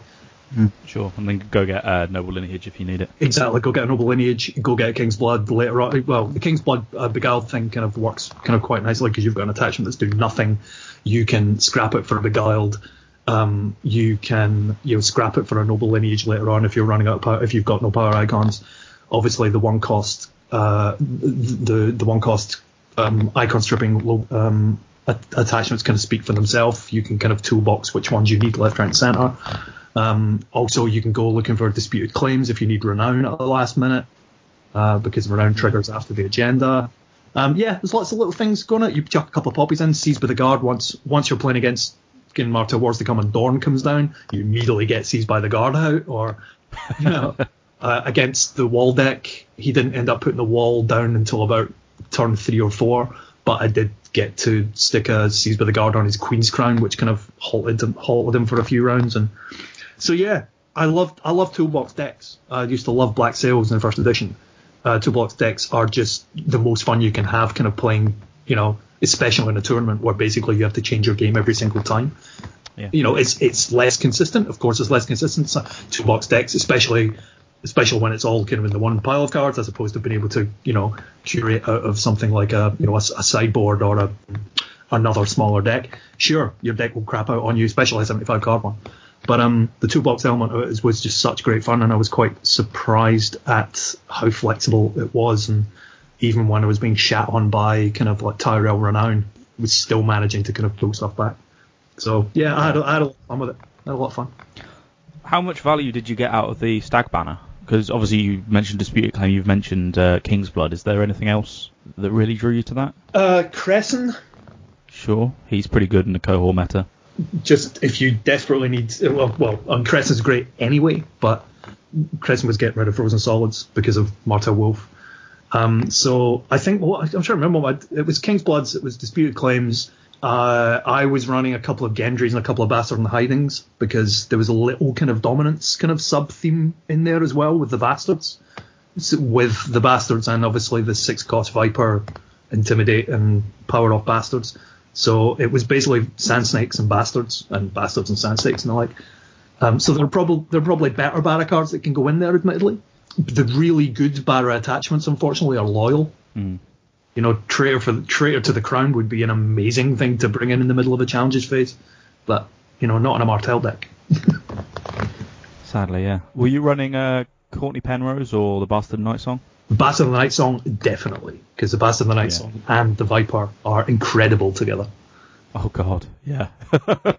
Sure, and then go get uh, Noble Lineage if you need it. Exactly. Go get a noble lineage. Go get a King's Blood later on. Well, the King's Blood uh, Beguiled thing kind of works kind of quite nicely because you've got an attachment that's doing nothing. You can scrap it for a Beguiled. Um, you can you know scrap it for a noble lineage later on if you're running out of power. If you've got no power icons, obviously the one cost uh, the the one cost um, icon stripping um, attachments kind of speak for themselves. You can kind of toolbox which ones you need left, right, and center. Um, also, you can go looking for disputed claims if you need renown at the last minute, uh, because renown triggers after the agenda. Um, yeah, there's lots of little things going on. You chuck a couple of poppies in, seized by the guard. Once once you're playing against Skin Martyr Wars to come and Dawn comes down, you immediately get seized by the guard out. Or, you know, uh, against the wall deck, he didn't end up putting the wall down until about turn three or four, but I did get to stick a Seize by the Guard on his Queen's Crown, which kind of halted him, halted him for a few rounds. And so yeah, I love I love toolbox decks. I used to love Black Sails in the first edition. Uh, toolbox decks are just the most fun you can have, kind of playing, you know, especially in a tournament where basically you have to change your game every single time. Yeah. You know, it's it's less consistent. Of course, it's less consistent. So toolbox decks, especially especially when it's all kind of in the one pile of cards, as opposed to being able to, you know, curate out of something like a, you know, a, a sideboard or a another smaller deck. Sure, your deck will crap out on you, especially a 75 card one. But um, the toolbox element of it was just such great fun, and I was quite surprised at how flexible it was. And even when I was being shat on by kind of like Tyrell Renown, was still managing to kind of pull stuff back. So yeah, I had, a, I had a lot of fun with it. I had a lot of fun. How much value did you get out of the Stag Banner? Because obviously you mentioned Disputed Claim, you've mentioned uh, King's Blood. Is there anything else that really drew you to that? Uh, Cressen, Sure, he's pretty good in the Qohor meta. just if you desperately need, well, well, um, Cressen's great anyway, but Cressen was getting rid of Frozen Solids because of Martell Wolf. Um, so I think well, I'm trying to remember what it was. King's Bloods. It was Disputed Claims. Uh, I was running a couple of Gendries and a couple of Bastard and the Hidings because there was a little kind of dominance kind of sub theme in there as well with the Bastards, so with the Bastards and obviously the six cost Viper, Intimidate and Power Off Bastards. So it was basically Sand Snakes and Bastards and Bastards and Sand Snakes and the like. Um, so there are probably there are probably better Barra cards that can go in there, admittedly. The really good Barra attachments, unfortunately, are loyal. Mm. You know, traitor for traitor to the crown would be an amazing thing to bring in in the middle of a challenges phase, but you know, not in a Martell deck. Sadly, yeah. Were you running uh, Cortnay Penrose or the Bastard Night Song? The Bastard of the Night Song, definitely, because the Bastard of the Night Yeah. Song and the Viper are incredible together. Oh God, yeah.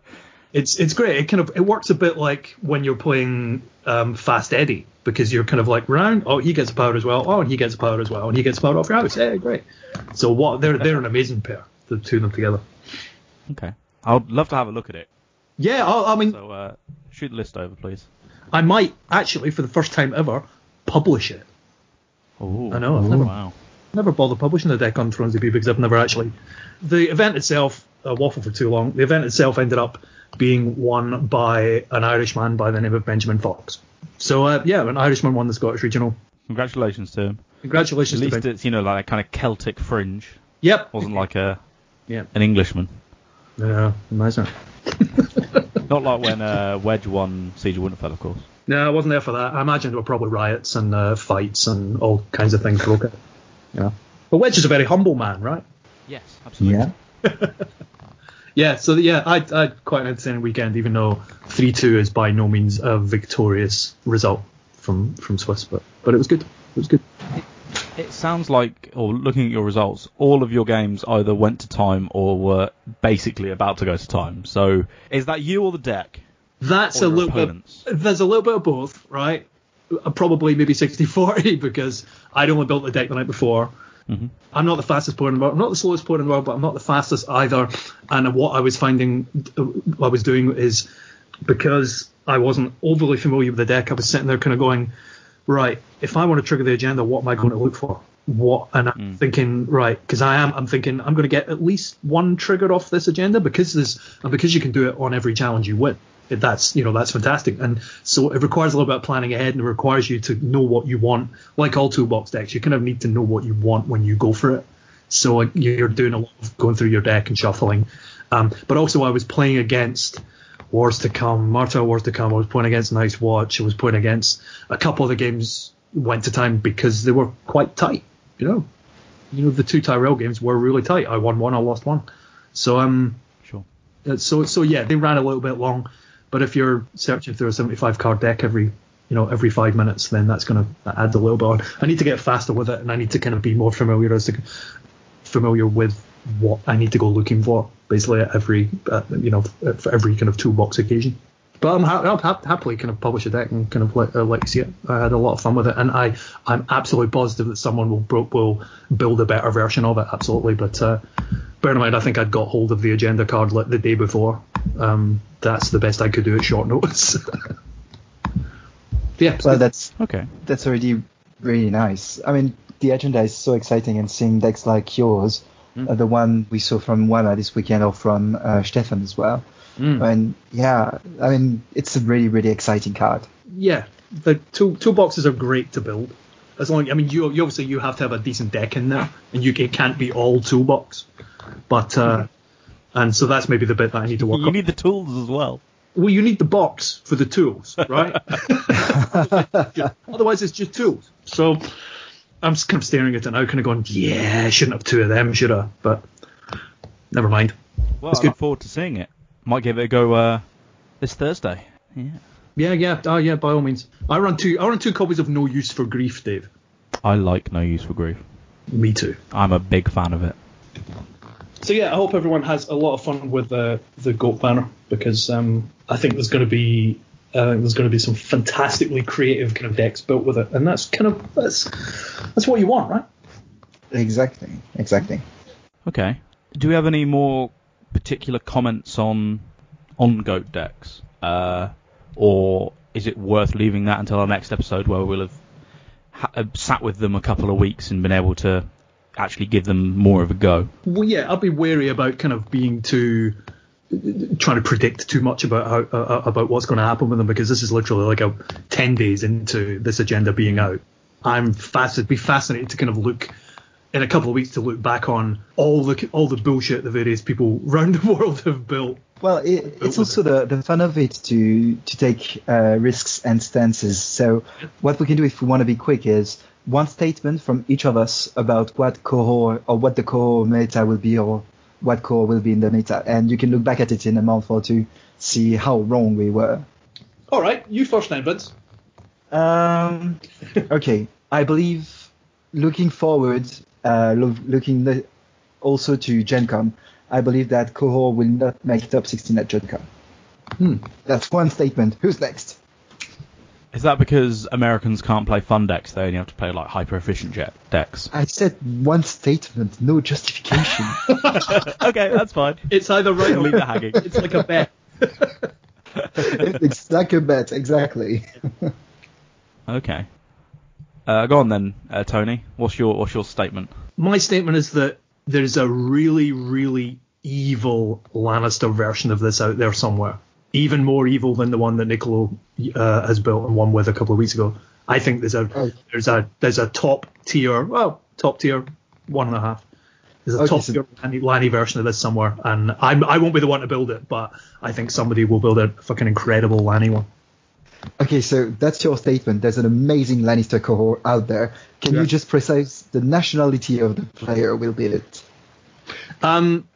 It's it's great. It kind of it works a bit like when you're playing um, Fast Eddie because you're kind of like round. Oh, he gets a power as well. Oh, and he gets a power as well, and he gets a power off your house. Yeah, great. So what? They're they're an amazing pair. The two of them together. okay, I'd love to have a look at it. Yeah, I, I mean, So uh, shoot the list over, please. I might actually for the first time ever publish it. Oh, I know, I've never- wow. Never bothered publishing the deck on Thrones DB because I've never actually. The event itself, uh, waffle for too long. The event itself ended up being won by an Irishman by the name of Benjamin Fox. So uh, yeah, an Irishman won the Scottish Regional. Congratulations to him. Congratulations At least it's you know like a kind of Celtic fringe. Yep. Wasn't like a Yeah. an Englishman. Yeah, imagine. Not like when uh, Wedge won Siege of Winterfell, of course. No, I wasn't there for that. I imagine there were probably riots and uh, fights and all kinds of things broke out. Yeah. But Wedge is a very humble man, right? Yes, absolutely. Yeah. Yeah, so yeah, I I had quite an entertaining weekend, even though three two is by no means a victorious result from from Swiss, but but it was good. It was good. It sounds like, or looking at your results, all of your games either went to time or were basically about to go to time. So is that you or the deck? That's a little opponents. bit. There's a little bit of both, right? Uh, Probably maybe 60-40 because I'd only built the deck the night before. Mhm. I'm not the fastest player in the world. I'm not the slowest player in the world, but I'm not the fastest either. And what I was finding, uh, what I was doing is because I wasn't overly familiar with the deck, I was sitting there kind of going, right, if I want to trigger the agenda, what am I going to look for? What? And I'm thinking, right, because I am, I'm thinking I'm going to get at least one trigger off this agenda because there's and because you can do it on every challenge you win. That's you know that's fantastic, and so it requires a little bit of planning ahead, and it requires you to know what you want. Like all toolbox decks, you kind of need to know what you want when you go for it. So you're doing a lot of going through your deck and shuffling. Um, but also, I was playing against Wars to Come, Marta Wars to Come. I was playing against Night's Watch. I was playing against a couple of the games went to time because they were quite tight. You know, you know the two Tyrell games were really tight. I won one, I lost one. So um, Sure. uh, so so yeah, they ran a little bit long. But if you're searching through a 75 card deck every you know every five minutes, then that's going to add a little bit on. I need to get faster with it, and I need to kind of be more familiar as to familiar with what I need to go looking for, basically at every uh, you know for every kind of toolbox occasion. But I'm ha- I'll ha- happily kind of publish a deck and kind of let, uh, let you see it. I had a lot of fun with it, and I I'm absolutely positive that someone will will build a better version of it. Absolutely, but uh, bear in mind, I think I'd got hold of the agenda card like the day before. Um, that's the best I could do at short notice. yeah, Well, that's Okay. that's already really nice. I mean, the agenda is so exciting, and seeing decks like yours, uh, the one we saw from Wama this weekend, or from uh, Stefan as well. Mm. And yeah, I mean, it's a really, really exciting card. Yeah, the tool toolboxes are great to build. As long, I mean, you, you obviously you have to have a decent deck in there, and you it can't be all toolbox. But uh, and so that's maybe the bit that I need to work on. You on. need the tools as well. well, you need the box for the tools, right? Otherwise, it's just tools. So I'm just kind of staring at it now, kind of going, yeah, I shouldn't have two of them, should I? But never mind. Well, That's I good. look forward to seeing it. Might give it a go uh, this Thursday. Yeah. Yeah, yeah, oh yeah, by all means. I run two. I run two copies of No Use for Grief, Dave. I like No Use for Grief. Me too. I'm a big fan of it. So yeah, I hope everyone has a lot of fun with the the goat banner because um, I think there's going to be uh, there's going to be some fantastically creative kind of decks built with it, and that's kind of that's that's what you want, right? Exactly, exactly. Okay. Do we have any more particular comments on on goat decks, uh, or is it worth leaving that until our next episode where we'll have ha- uh, sat with them a couple of weeks and been able to actually give them more of a go? Well, yeah, I'd be wary about kind of being too trying to predict too much about how uh, about what's going to happen with them because this is literally like a ten days into this agenda being out. I'm fascinated, be fascinated to kind of look in a couple of weeks to look back on all the all the bullshit the various people around the world have built. Well, it, it's also the, the fun of it to to take uh, risks and stances. So what we can do if we want to be quick is one statement from each of us about what Qohor or what the Qohor meta will be or what core will be in the meta, and you can look back at it in a month or two, see how wrong we were. All right, you first then, Vince. Um, okay, I believe looking forward, lo- looking the, also to Gen Con, I believe that Qohor will not make top 16 at Gen Con. Hmm. That's one statement. Who's next? Is that because Americans can't play fun decks? They only have to play like hyper efficient jet decks. I said one statement, no justification. okay, that's fine. It's either right or Leave it hanging. It's like a bet. it's like a bet, exactly. Okay. Uh, go on then, uh, Tony. What's your what's your statement? My statement is that there's a really, really evil Lannister version of this out there somewhere. Even more evil than the one that Niccolo uh, has built and won with a couple of weeks ago. I think there's a there's a there's a top tier, well, top tier one and a half. There's a Okay, top so- tier Lanny, Lanny version of this somewhere, and I'm, I won't be the one to build it, but I think somebody will build a fucking incredible Lanny one. Okay, so that's your statement. There's an amazing Lannister Qohor out there. Can Yeah. you just precise the nationality of the player will be it? Um,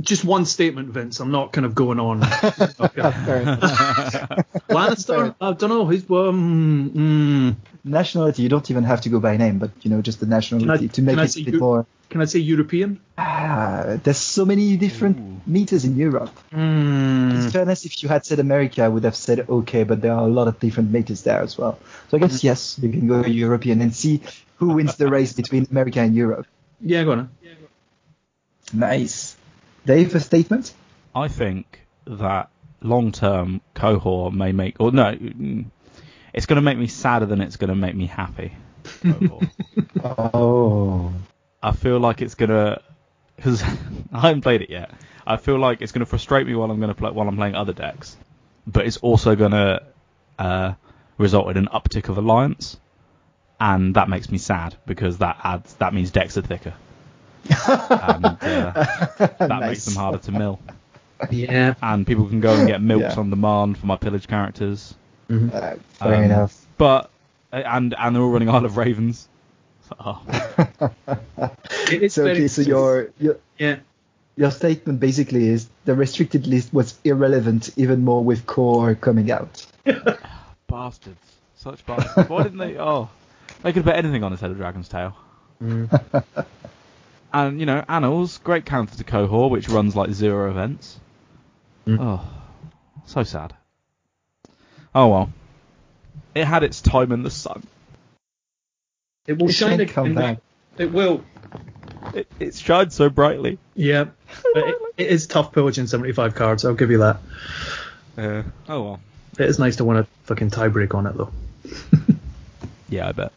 just one statement, Vince. I'm not kind of going on. Okay. Fair. Lannister? I don't know. He's um, mm, nationality, you don't even have to go by name, but you know, just the nationality to make it a bit you- more. can I say European? Ah, there's so many different Ooh. metas in Europe. Mm, In fairness, if you had said America, I would have said okay, but there are a lot of different metas there as well. So I guess yes, you can go European and see who wins the race between America and Europe. yeah, go on. Nice. Dave, a statement? I think that long term Qohor may make or no, it's going to make me sadder than it's going to make me happy. Oh. I feel like it's gonna because I haven't played it yet. I feel like it's gonna frustrate me while I'm gonna play while I'm playing other decks, but it's also gonna uh, result in an uptick of alliance, and that makes me sad because that adds that means decks are thicker, and uh, that makes them harder to mill, Yeah. and people can go and get milks Yeah. on demand for my pillage characters. Uh, fair Um, enough. But and and they're all running Isle of Ravens. Oh, It is so okay, so your, your yeah. your statement basically is the restricted list was irrelevant even more with core coming out. bastards! Such bastards! Why didn't they? Oh, they could put anything on instead of Dragon's Tail. And you know, Annals, great counter to Qohor, which runs like zero events. Mm. Oh, so sad. Oh well, it had its time in the sun. It will It shine can come again. back. It will. It, it shined so brightly. Yeah. But it, it is tough pillaging 75 cards. I'll give you that. Uh, oh well. It is nice to win a fucking tiebreak on it though. Yeah, I bet.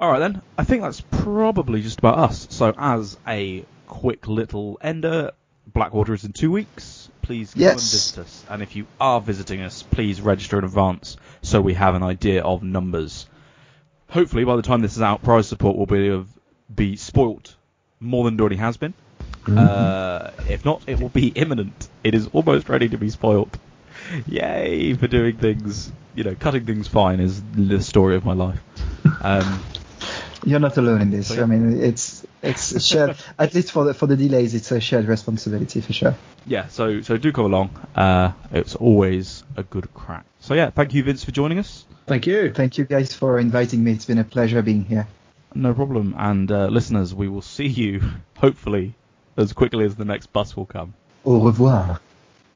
All right then. I think that's probably just about us. So as a quick little ender, Blackwater is in two weeks. Please come and visit us. And if you are visiting us, please register in advance so we have an idea of numbers. Hopefully, by the time this is out, prize support will be of, be spoilt more than it already has been. Uh, if not, it will be imminent. It is almost ready to be spoilt. Yay for doing things, you know, cutting things fine is the story of my life. Um, You're not alone in this. So, yeah. I mean, it's it's shared. at least for the for the delays, it's a shared responsibility for sure. yeah, so so do come along. Uh, it's always a good crack. So yeah, thank you, Vince, for joining us. Thank you. Thank you guys for inviting me. It's been a pleasure being here. No problem. And uh, listeners, we will see you hopefully as quickly as the next bus will come. Au revoir.